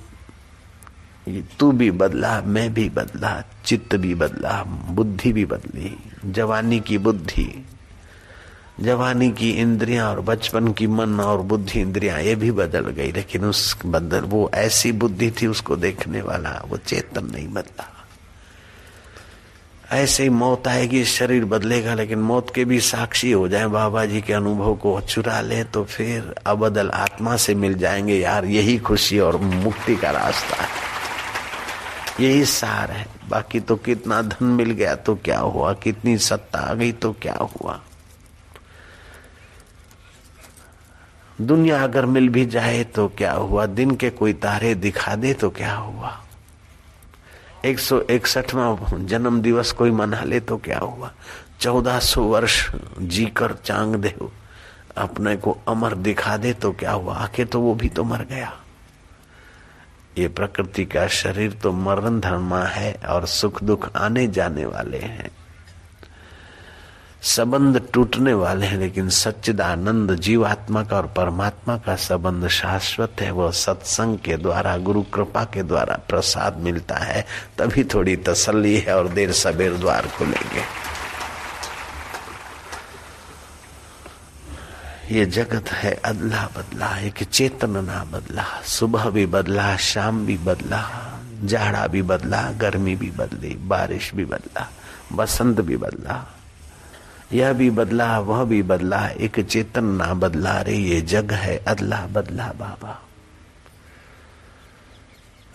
तू भी बदला, मैं भी बदला, चित्त भी बदला, बुद्धि भी बदली, जवानी की बुद्धि, जवानी की इंद्रियाँ और बचपन की मन और बुद्धि इंद्रियाँ, ये भी बदल गई, लेकिन उस बदल, वो ऐसी बुद्धि थी उसको देखने वाला, वो चेतन नहीं बदला। ऐसे ही मौत आएगी, शरीर बदलेगा, लेकिन मौत के भी साक्षी हो जाए, बाबा जी के अनुभव को चुरा ले तो फिर अबदल आत्मा से मिल जाएँगे, यार, यही खुशी और मुक्ति का रास्ता है। यही सार है। बाकी तो कितना धन मिल गया तो क्या हुआ? कितनी सत्ता आ गई तो क्या हुआ? दुनिया अगर मिल भी जाए तो क्या हुआ? दिन के कोई तारे दिखा दे तो क्या हुआ? एक सौ इकसठवा जन्म दिवस कोई मना ले तो क्या हुआ? चौदह सौ वर्ष जीकर चांग देव अपने को अमर दिखा दे तो क्या हुआ? आखिर तो वो भी तो मर गया। ये प्रकृति का शरीर तो मरण धर्मा है और सुख दुख आने जाने वाले हैं। संबंध टूटने वाले हैं, लेकिन सच्चिदानंद जीवात्मा का और परमात्मा का संबंध शाश्वत है। वह सत्संग के द्वारा, गुरु कृपा के द्वारा प्रसाद मिलता है, तभी थोड़ी तसल्ली है और देर सबेर द्वार खुलेंगे। ये जगत है अदला बदला, एक चेतन ना बदला, सुबह भी बदला, शाम भी बदला, जाड़ा भी बदला, गर्मी भी बदली, बारिश भी बदला, बसंत भी बदला, यह भी बदला, वह भी बदला, एक चेतन ना बदला रे, ये जग है अदला बदला बाबा।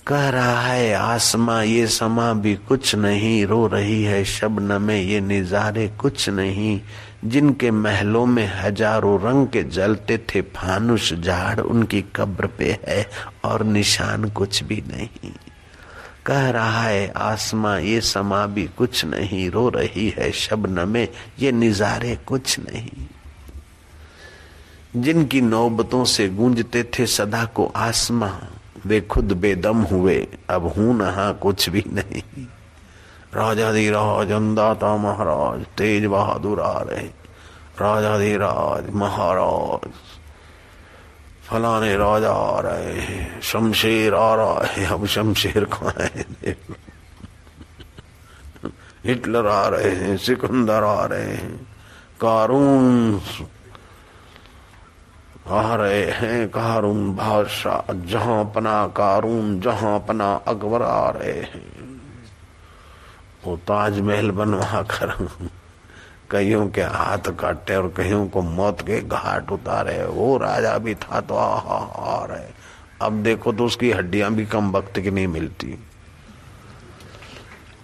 कह रहा है, आसमा ये समा भी कुछ नहीं, रो रही है शबन में ये निजारे कुछ नहीं। जिनके महलों में हज़ारों रंग के जलते थे, फानुष झाड़ उनकी कब्र पे है और निशान कुछ भी नहीं। कह रहा है, आसमां ये समा भी कुछ नहीं, रो रही है शबन में ये निजारे कुछ नहीं। जिनकी नौबतों से गूंजते थे सदा को आसमां। वे खुद बेदम हुए। अब हूँ नहा कुछ भी नहीं। राजा धी राज अंदाता महाराज, तेज बहादुर आ रहे। राजा धी राज महाराज, फलाने राजा आ रहे हैं। शमशेर आ रहा है, अब शमशेर कहाँ है हिटलर आ रहे हैं, सिकंदर आ रहे हैं। कारून आ रहे हैं कारून बादशाह जहाँ पना कारून जहाँ पना अकबर आ रहे हैं। वो ताजमहल बनवा कर कईयों के हाथ काटे और कईयों को मौत के घाट उतारे। वो राजा भी था तो आ रहे अब देखो तो उसकी हड्डियाँ भी कम वक्त की नहीं मिलती।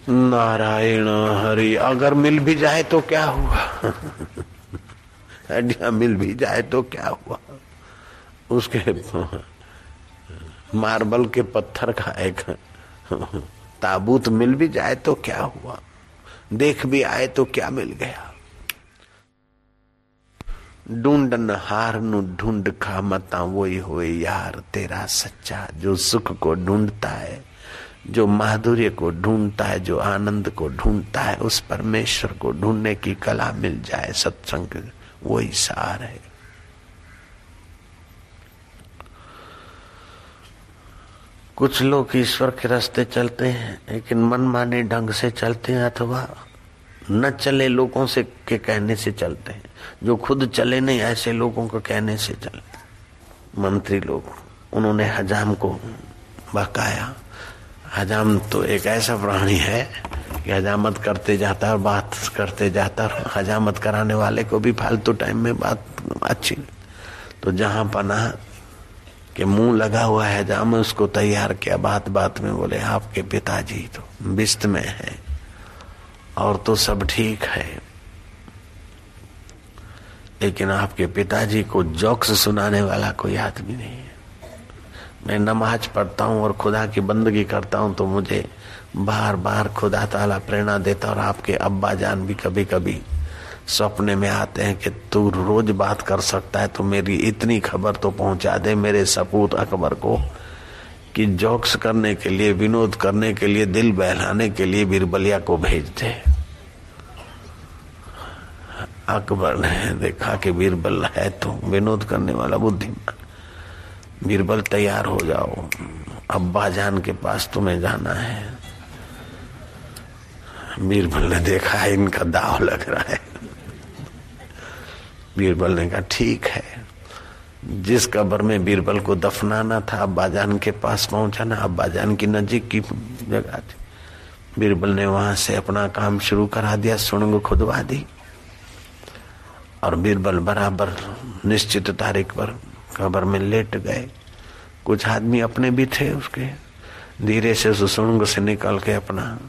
नारायण हरि, अगर मिल भी जाए तो क्या हुआ? हड्डियाँ मिल भी जाए तो क्या हुआ? उसके मार्बल के पत्थर का एक ताबूत मिल भी जाए तो क्या हुआ? देख भी आए तो क्या मिल गया? ढूंढन हार नु ढूंढ खा मता वही हो यार, तेरा सच्चा जो सुख को ढूंढता है, जो माधुर्य को ढूंढता है, जो आनंद को ढूंढता है, उस परमेश्वर को ढूँढने की कला मिल जाए, सत्संग वही सार है। कुछ लोग ईश्वर के रास्ते चलते हैं, लेकिन मनमाने ढंग से चलते हैं अथवा न चले लोगों से के कहने से चलते हैं। जो खुद चले नहीं, ऐसे लोगों को कहने से चलते मंत्री लोग, उन्होंने हजाम को बकाया हजाम तो एक ऐसा प्राणी है कि हजामत करते जाता और बात करते जाता हजामत कराने वाले को भी फालतू टाइम में बात अच्छी। तो जहाँ पना के मुँह लगा हुआ है जहाँ में उसको तैयार किया। बात बात में बोले, आपके पिताजी तो बिस्त में है और तो सब ठीक है। लेकिन आपके पिताजी को जोक्स सुनाने वाला कोई आदमी नहीं है। मैं नमाज़ पढ़ता हूँ और खुदा की बंदगी करता हूँ तो मुझे बार बार खुदा ताला प्रेरणा देता और आपके अब्बा जान भी कभी कभी सपने में आते हैं कि तू रोज बात कर सकता है तो मेरी इतनी खबर तो पहुँचा दे मेरे सपूत अकबर को कि जोक्स करने के लिए, विनोद करने के लिए, दिल बहलाने के लिए बीरबलिया को भेज दे। अकबर ने देखा कि बीरबल है तो विनोद करने वाला बुद्धिमान। बीरबल तैयार हो जाओ, अब्बा जान के पास तुम्हें जाना है। बीरबल ने देखा है इनका दाव लग रहा है। बीरबल ने कहा, ठीक है। जिस कब्र में बीरबल को दफनाना था अब्बाजान के पास पहुंचाना अब्बाजान की नजीक की जगह थी। बीरबल ने वहाँ से अपना काम शुरू करा दिया सुणंग खुदवा दी। और बीरबल बराबर निश्चित तारीख पर कब्र में लेट गए। कुछ आदमी अपने भी थे उसके। धीरे से सुसुणुंग से निकल के अपना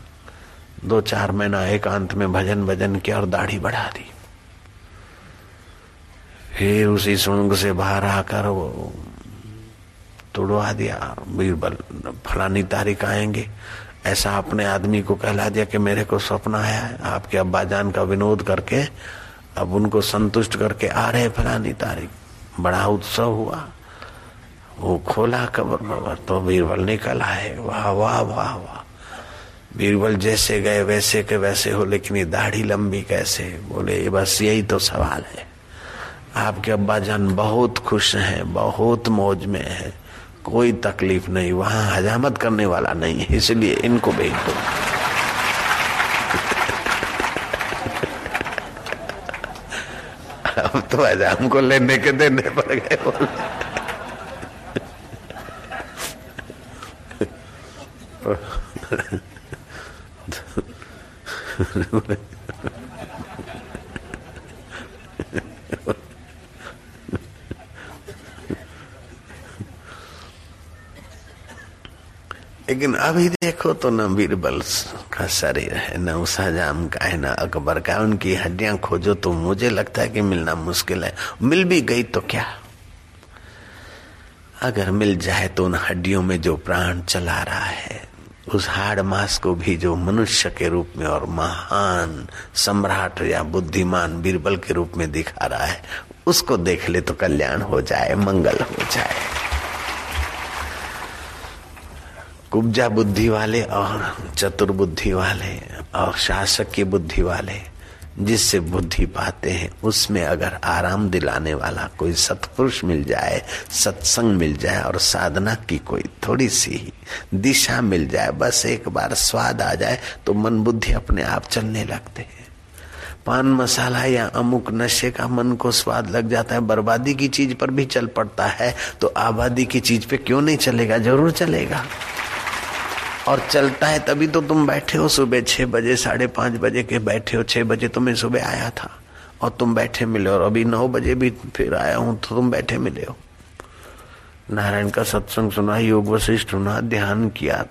दो चार महीना एकांत में भजन भजन किया और दाढ़ी बढ़ा दी। फिर उसी सुणुंग से बाहर आकर वो तोड़वा दिया बीरबल फलानी तारीख आएँगे ऐसा अपने आदमी को कहला दिया कि मेरे को स्वप्न आया है आपके अब्बा जान का विनोद करके अब उनको संतुष्ट करके आ रहे फलानी तारीख बड़ा उत्सव हुआ वो खोला कबर तो बीरबल निकल आए वाह वाह वाह वाह बीरबल जैसे गए वैसे के वैसे हो लेकिन ये दाढ़ी लंबी कैसे बोले बस यही तो सवाल है आपके अब्बा जान बहुत खुश हैं बहुत मौज में है कोई तकलीफ़ नहीं वहाँ हजामत करने वाला नहीं है इसलिए इनको भेज दो अब तो हजाम को लेने के देने पड़ गए बोले लेकिन अभी देखो तो न बीरबल का शरीर है, न हजाम का है, न अकबर का उनकी हड्डियाँ खोजो तो मुझे लगता है कि मिलना मुश्किल है। मिल भी गई तो क्या? अगर मिल जाए तो उन हड्डियों में जो प्राण चला रहा है, उस हाड़ मास को भी जो मनुष्य के रूप में और महान सम्राट या बुद्धिमान बीरबल के रूप में दिखा रहा है, उसको देख ले तो कल्याण हो जाए, मंगल हो जाए। कुब्जा बुद्धि वाले और चतुर बुद्धि वाले और शासक की बुद्धि वाले जिससे बुद्धि पाते हैं, उसमें अगर आराम दिलाने वाला कोई सत्पुरुष मिल जाए, सत्संग मिल जाए और साधना की कोई थोड़ी सी दिशा मिल जाए, बस एक बार स्वाद आ जाए तो मन बुद्धि अपने आप चलने लगते हैं। पान मसाला या अमुक नशे का मन को स्वाद लग जाता है, बर्बादी की चीज़ पर भी चल पड़ता है तो आबादी की चीज़ पे क्यों नहीं चलेगा? ज़रूर चलेगा। और चलता है, तभी तो तुम बैठे हो सुबह छह बजे, साढ़े पाँच बजे के बैठे हो। छह बजे तो मैं सुबह आया था और तुम बैठे मिले और अभी नौ बजे भी फिर आया हूँ तो तुम बैठे मिले हो। नारायण का सत्संग सुना, योग वशिष्ठ सुना ध्यान किया।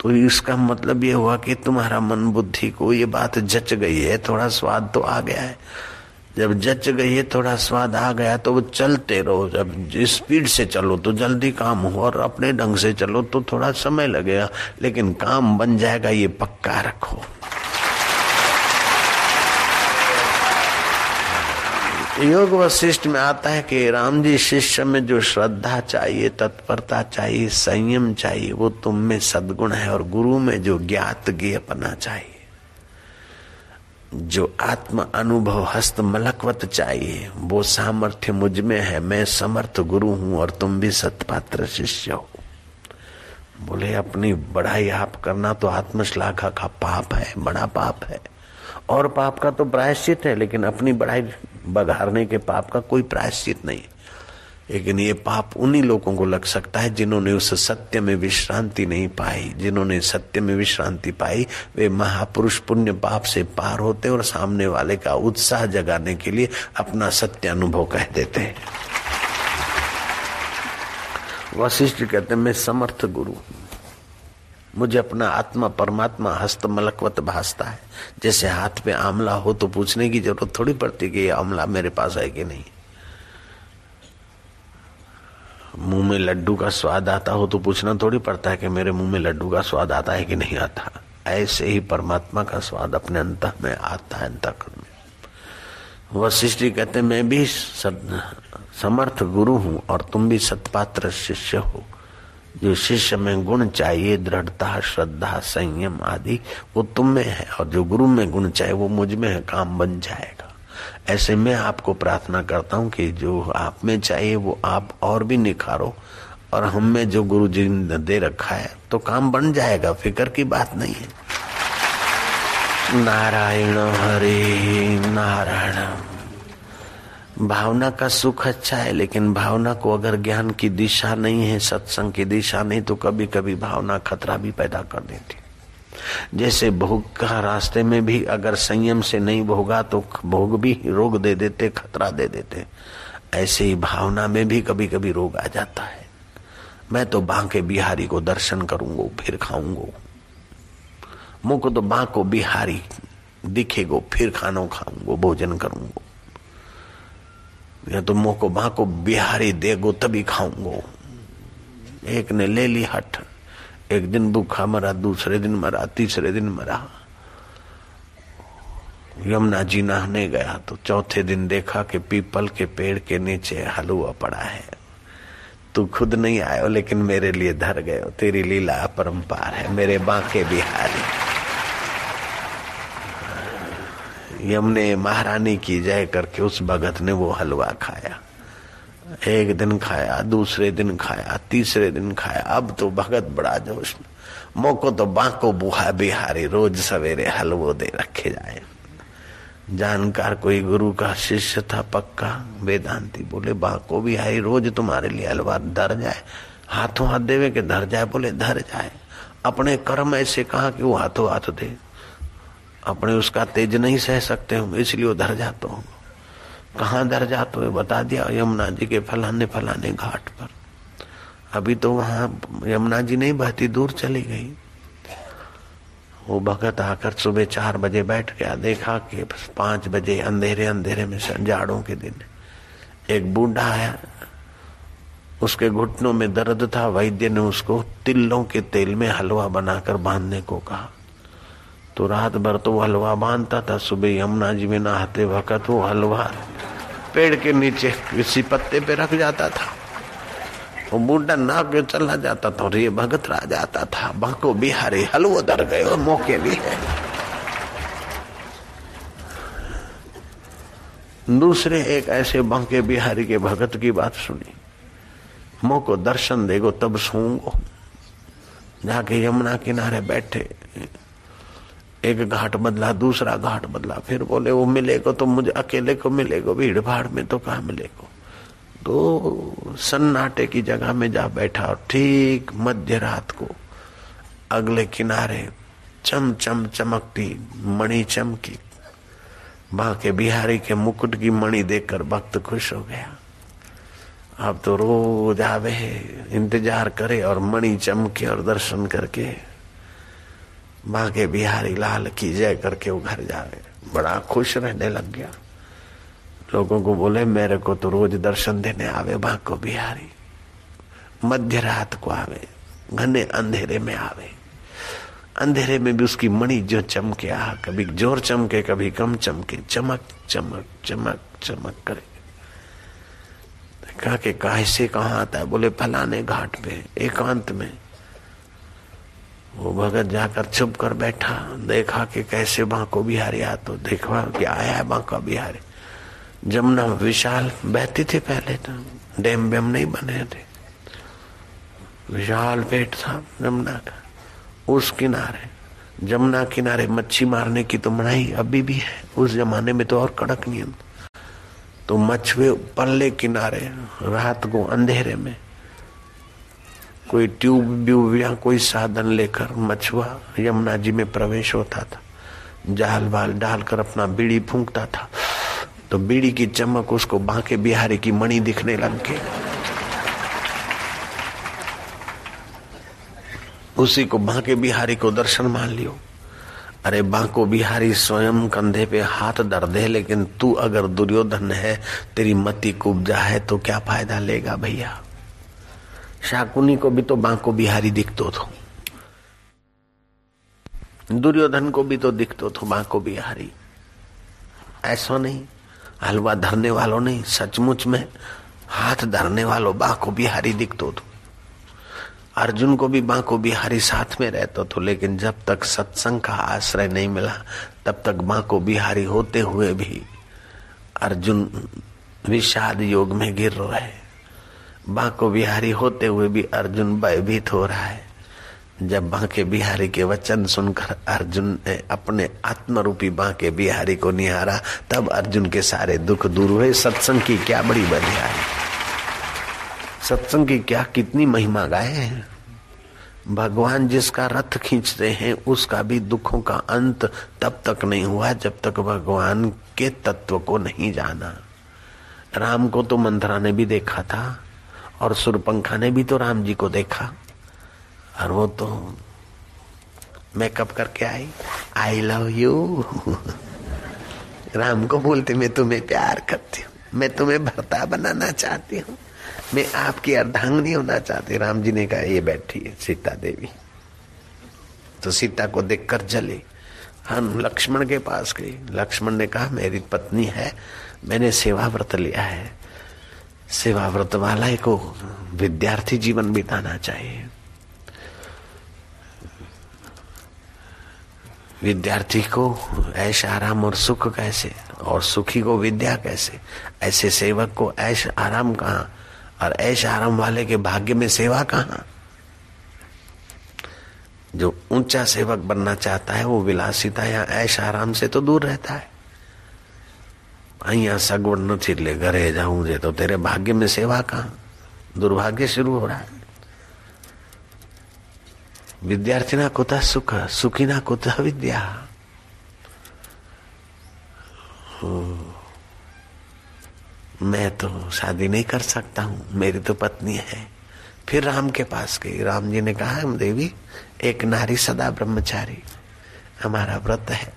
तो इसका मतलब ये हुआ कि तुम्हारा मन बुद्धि को ये बात जच गई है, थोड़ा स्वाद तो आ गया है। जब जच गई है थोड़ा स्वाद आ गया तो वो चलते रहो। जब स्पीड से चलो तो जल्दी काम हो, और अपने ढंग से चलो तो थोड़ा समय लगेगा, लेकिन काम बन जाएगा, ये पक्का रखो। योग वशिष्ठ में आता है कि राम जी शिष्य में जो श्रद्धा चाहिए, तत्परता चाहिए, संयम चाहिए, वो तुम में सदगुण है, और गुरु में जो ज्ञात ज्ञपना चाहिए। जो आत्म अनुभव हस्त मलकवत चाहिए, वो सामर्थ्य मुझमें है, मैं समर्थ गुरु हूँ और तुम भी सतपात्र शिष्य हो। बोले, अपनी बढ़ाई आप करना तो आत्मश्लाघा का पाप है, बड़ा पाप है। और पाप का तो प्रायश्चित है, लेकिन अपनी बढ़ाई बघारने के पाप का कोई प्रायश्चित नहीं। लेकिन ये पाप उन्हीं लोगों को लग सकता है जिन्होंने उस सत्य में विश्रांति नहीं पाई। जिन्होंने सत्य में विश्रांति पाई, वे महापुरुष पुण्य पाप से पार होते और सामने वाले का उत्साह जगाने के लिए अपना सत्य अनुभव कह देते हैं। वशिष्ठ कहते मैं समर्थ गुरु मुझे अपना आत्मा परमात्मा हस्त मलकवत भासता है। जैसे हाथ पे आमला हो तो पूछने की ज़रूरत थोड़ी पड़ती कि ये आमला मेरे पास है कि नहीं? मुँह में लड्डू का स्वाद आता हो तो पूछना थोड़ी पड़ता है कि मेरे मुँह में लड्डू का स्वाद आता है कि नहीं आता। ऐसे ही परमात्मा का स्वाद अपने अंत में आता है अंत में। वशिष्ठी कहते मैं भी समर्थ गुरु हूँ और तुम भी सतपात्र शिष्य हो। जो शिष्य में गुण चाहिए, दृढ़ता, श्रद्धा, संयम आदि, वो तुम में है और जो गुरु में गुण चाहिए वो मुझमें है, काम बन जाएगा। ऐसे में आपको प्रार्थना करता हूँ कि जो आप में चाहिए वो आप और भी निखारो और हम में जो गुरु जी ने दे रखा है तो काम बन जाएगा, फ़िक्र की बात नहीं है। नारायण हरे, नारायण। भावना का सुख अच्छा है, लेकिन भावना को अगर ज्ञान की दिशा नहीं है, सत्संग की दिशा नहीं तो कभी कभी भावना खतरा भी पैदा कर देती जैसे भोग का रास्ते में भी अगर संयम से नहीं भोगा तो भोग भी रोग दे देते, खतरा दे देते। ऐसे ही भावना में भी कभी कभी रोग आ जाता है। मैं तो बांके बिहारी को दर्शन करूँगा, फिर खाऊँगा। मुख तो बांको बिहारी दिखेगो, फिर खानो खाऊंगो, भोजन करूंगो। या तो मुँह को माँ को बिहारी देगो, तभी खाऊंगो। एक ने ले ली हट एक दिन भूखा मरा, दूसरे दिन मरा, तीसरे दिन मरा। यमुना जी नहाने गया तो चौथे दिन देखा कि पीपल के पेड़ के नीचे हलवा पड़ा है। तू खुद नहीं आयो, लेकिन मेरे लिए धर गए तेरी लीला परम्पार है, मेरे बांके बिहारी यमने महारानी की जय करके उस भगत ने वो हलवा खाया। एक दिन खाया, दूसरे दिन खाया, तीसरे दिन खाया। अब तो भगत बड़ा जोश। में मोको तो बाको बुहा बिहारी रोज सवेरे हलवो दे रखे जाए। जानकार कोई गुरु का शिष्य था पक्का। वेदांती बोले, बाको बिहारी, रोज तुम्हारे लिए हलवा धर जाए। हाथों हाथ देवे के धर जाए, बोले, धर जाए। अपने कर्म ऐसे कहा कि वो हाथों हाथ दे? अपने उसका तेज नहीं सह सकते हम, इसलिए वो धर जाता हो। कहाँ धर जाते हो बता दिया, यमुना जी के फलाने फलाने घाट पर। अभी तो वहाँ यमुना जी नहीं बहती, दूर चली गई। वो भगत आकर सुबह चार बजे बैठ गया, देखा कि पाँच बजे अंधेरे अंधेरे में जाड़ों के दिन। एक बूढ़ा आया उसके घुटनों में दर्द था, वैद्य ने उसको तिल्लों के तेल में हलवा बनाकर बांधने को कहा। तो रात भर तो हलवा बांधता था, सुबह यमुना जी में नहाते वक्त वो हलवा पेड़ के नीचे किसी पत्ते पे रख जाता था। वो बूढ़ा ना के चला जाता था और ये भगत रह जाता था। बाको बिहारी हलवो दर गए मौके भी है दूसरे एक ऐसे बांके बिहारी के भगत की बात सुनी। मोको दर्शन देगो तब सूंगो। जाके यमुना किनारे बैठे। एक घाट बदला, दूसरा घाट बदला। फिर बोले, वो मिलेगा तो मुझे, अकेले को मिलेगा भीड़ भाड़ में तो कहा मिलेगा? तो सन्नाटे की जगह में जा बैठा और ठीक मध्य रात को अगले किनारे चम चम चमकती मणि चमकी। बाके बिहारी के मुकुट की मणि देखकर भक्त खुश हो गया। अब तो रोज आवे इंतज़ार करे और मणि चमके और दर्शन करके माँ के बिहारी लाल की जय करके वो घर जावे बड़ा खुश रहने लग गया। लोगों को बोले, मेरे को तो रोज दर्शन देने आवे माँ को बिहारी। मध्य रात को आवे, घने अंधेरे में आवे। अंधेरे में भी उसकी मणि जो चमके आ कभी ज़ोर चमके, कभी कम चमके, चमक चमक चमक चमक करे। कहा कि कैसे कहा आता है? बोले, फलाने घाट पे, एकांत में। वो भगत जाकर चुप कर बैठा, देखा कि कैसे बांको बिहारी आ तो देखा कि आया है बांका बिहारी। जमुना विशाल बहती थी पहले तो डैम वेम नहीं बने थे। विशाल पेट था जमुना का, उस किनारे। जमुना किनारे मच्छी मारने की तो मनाही अभी भी है, उस जमाने में तो और कड़क नियम। तो मछुए पल्ले किनारे, रात को अंधेरे में कोई ट्यूब व्यूब या कोई साधन लेकर मछुआ यमुना जी में प्रवेश होता था, जाल वाल डालकर अपना बीड़ी फूंकता था तो बीड़ी की चमक उसको बांके बिहारी की मणि दिखने लग उसी को बांके बिहारी को दर्शन मान लियो। अरे बांको बिहारी स्वयं कंधे पे हाथ दर दे, लेकिन तू अगर दुर्योधन है, तेरी मति कुब्जा है तो क्या फ़ायदा लेगा भैया? शाकुनी को भी तो बांको बिहारी दिखतो थो। दुर्योधन को भी तो दिखतो थो बांको बिहारी। ऐसा नहीं, हलवा धरने वालों नहीं, सचमुच में हाथ धरने वालों बांको बिहारी दिखतो थो। अर्जुन को भी बांको बिहारी साथ में रहता तो लेकिन जब तक सत्संग का आश्रय नहीं मिला, तब तक बांको बिहारी होते हुए भी अर्जुन विषाद योग में गिर रहे। बांको बिहारी होते हुए भी अर्जुन भयभीत हो रहा है। जब बांके बिहारी के वचन सुनकर अर्जुन ने अपने आत्मरूपी बांके बिहारी को निहारा, तब अर्जुन के सारे दुख दूर हुए। सत्संग की क्या बड़ी बधियाई सत्संग की क्या कितनी महिमा गाए भगवान जिसका रथ खींचते हैं, उसका भी दुखों का अंत तब तक नहीं हुआ, जब तक भगवान के तत्व को नहीं जाना। राम को तो मंथरा ने भी देखा था। और सुरपंखा ने भी तो राम जी को देखा। और वो तो मेकअप करके आई। आई लव यू राम को बोलते, मैं तुम्हें प्यार करती हूँ। मैं तुम्हें भरता बनाना चाहती हूँ। मैं आपकी अर्धांगनी होना चाहती। राम जी ने कहा, ये बैठी है, सीता देवी। तो सीता को देखकर जले। हम लक्ष्मण के पास गई। लक्ष्मण ने कहा, मेरी पत्नी है, मैंने सेवा व्रत लिया है। सेवा व्रत वाला को विद्यार्थी जीवन बिताना चाहिए। विद्यार्थी को ऐश आराम और सुख कैसे? और सुखी को विद्या कैसे? ऐसे सेवक को ऐश आराम कहा? और ऐश आराम वाले के भाग्य में सेवा कहा? जो ऊँचा सेवक बनना चाहता है, वो विलासिता या ऐश आराम से तो दूर रहता है। અહીંયા સગવડ નથી એટલે ઘરે જાઉં છે તો તેરે ભાગ્ય में सेवा कहा दुर्भाग्य शुरू हो रहा है विद्यार्थी ना कुता सुख सुखी ना कुता विद्या मैं तो शादी नहीं कर सकता हूँ मेरी तो पत्नी है फिर राम के पास गई राम जी ने कहा हम देवी एक नारी सदा ब्रह्मचारी हमारा व्रत है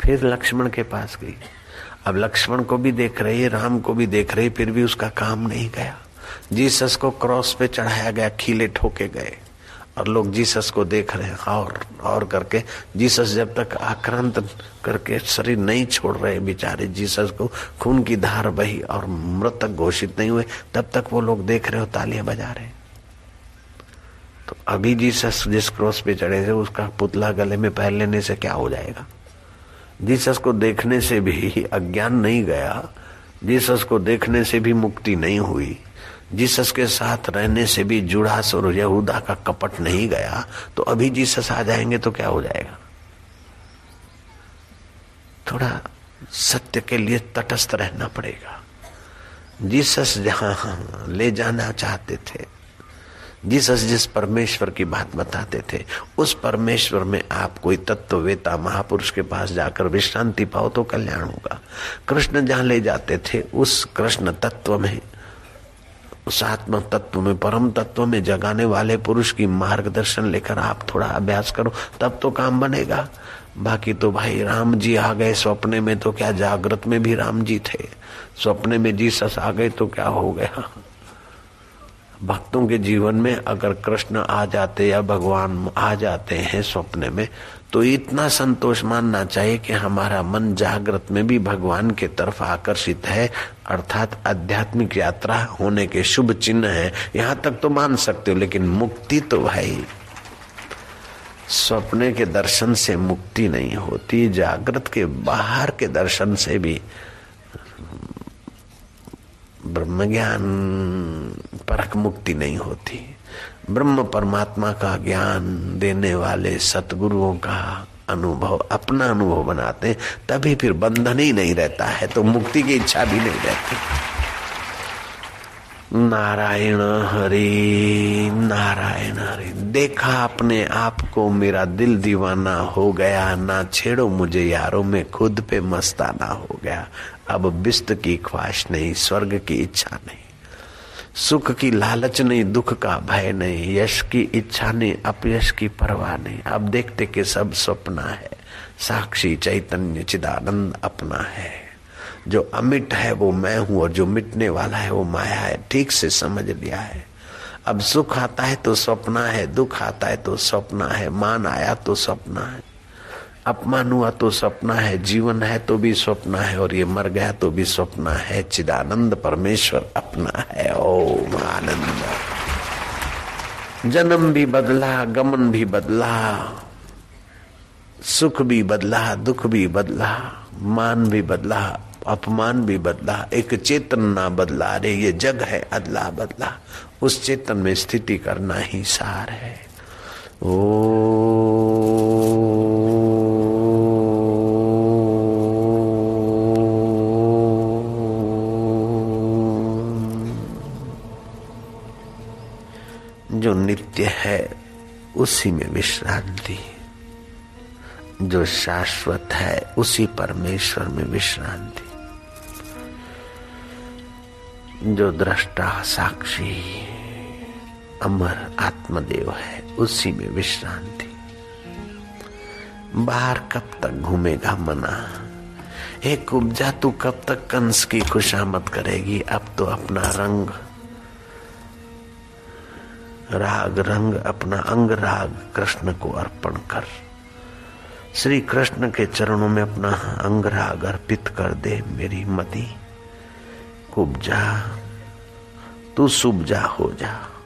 फिर लक्ष्मण के पास गई अब लक्ष्मण को भी देख रही है राम को भी देख रही, फिर भी उसका काम नहीं गया। जीसस को क्रॉस पे चढ़ाया गया, खीले ठोके गए। और लोग जीसस को देख रहे हैं, और और करके, जीसस जब तक आक्रांत करके शरीर नहीं छोड़ रहे बेचारे, जीसस को खून की धार बही और मृतक घोषित नहीं हुए, तब तक वो लोग देख रहे हो तालियाँ बजा रहे। तो अभी जीसस जिस क्रॉस पे चढ़े थे, उसका पुतला गले में पहन लेने से क्या हो जाएगा? जीसस को देखने से भी अज्ञान नहीं गया, जीसस को देखने से भी मुक्ति नहीं हुई, जीसस के साथ रहने से भी जुड़ास और यहूदा का कपट नहीं गया तो अभी जीसस आ जाएँगे तो क्या हो जाएगा? थोड़ा सत्य के लिए तटस्थ रहना पड़ेगा। जीसस जहाँ ले जाना चाहते थे जीसस जिस परमेश्वर की बात बताते थे, उस परमेश्वर में आप कोई तत्ववेता महापुरुष के पास जाकर विश्रांति पाओ तो कल्याण होगा। कृष्ण जहाँ ले जाते थे, उस कृष्ण तत्व में, उस आत्म तत्व में, परम तत्व में जगाने वाले पुरुष की मार्गदर्शन लेकर आप थोड़ा अभ्यास करो, तब तो काम बनेगा। बाकी तो भाई, राम जी आ गए सपने में तो क्या जागृत में भी राम जी थे? सपने में जीसस आ गए तो क्या हो गया? भक्तों के जीवन में अगर कृष्ण आ जाते या भगवान आ जाते हैं स्वप्न में तो इतना संतोष मानना चाहिए कि हमारा मन जागृत में भी भगवान के तरफ़ आकर्षित है। अर्थात आध्यात्मिक यात्रा होने के शुभ चिन्ह है। यहाँ तक तो मान सकते हो, लेकिन मुक्ति तो भाई स्वप्ने के दर्शन से मुक्ति नहीं होती, जागृत के बाहर के दर्शन से भी ब्रह्म ज्ञान परक मुक्ति नहीं होती। ब्रह्म परमात्मा का ज्ञान देने वाले सतगुरुओं का अनुभव, अपना अनुभव बनाते तभी फिर बंधन ही नहीं रहता है तो मुक्ति की इच्छा भी नहीं रहती। नारायण हरि नारायण हरि, देखा अपने आप को मेरा दिल दीवाना हो गया, ना छेड़ो मुझे यारों में खुद पे मस्ताना हो गया। अब बिस्त की ख्वाहिश नहीं, स्वर्ग की इच्छा नहीं, सुख की लालच नहीं, दुख का भय नहीं, यश की इच्छा नहीं, अपयश की परवाह नहीं। अब देखते कि सब स्वप्न है, साक्षी चैतन्य चिदानंद अपना है। जो अमिट है वो मैं हूँ और जो मिटने वाला है वो माया है, ठीक से समझ लिया है। अब सुख आता है तो स्वप्न है, दुख आता है तो स्वप्न है, मान आया तो स्वप्न है। अपमान हुआ तो सपना है, जीवन है तो भी स्वप्न है, और ये मर गया तो भी स्वप्न है। चिदानंद परमेश्वर अपना है, ओम आनंद। जन्म भी बदला, गमन भी बदला, सुख भी बदला, दुख भी बदला, मान भी बदला, अपमान भी बदला, एक चेतन ना बदला, अरे ये जग है, अदला बदला, उस चेतन में स्थिति करना ही सार है। ओ नित्य है, उसी में विश्रांति। जो शाश्वत है, उसी परमेश्वर में विश्रांति। जो दृष्टा साक्षी, अमर आत्मदेव है, उसी में विश्रांति। बाहर कब तक घूमेगा मना? एक उपजा तू कब तक कंस की खुशामद करेगी? अब तो अपना रंग राग रंग अपना अंग राग कृष्ण को अर्पण कर। श्री कृष्ण के चरणों में अपना अंग राग अर्पित कर दे मेरी मती। कुब्जा तू सुब जा हो जा।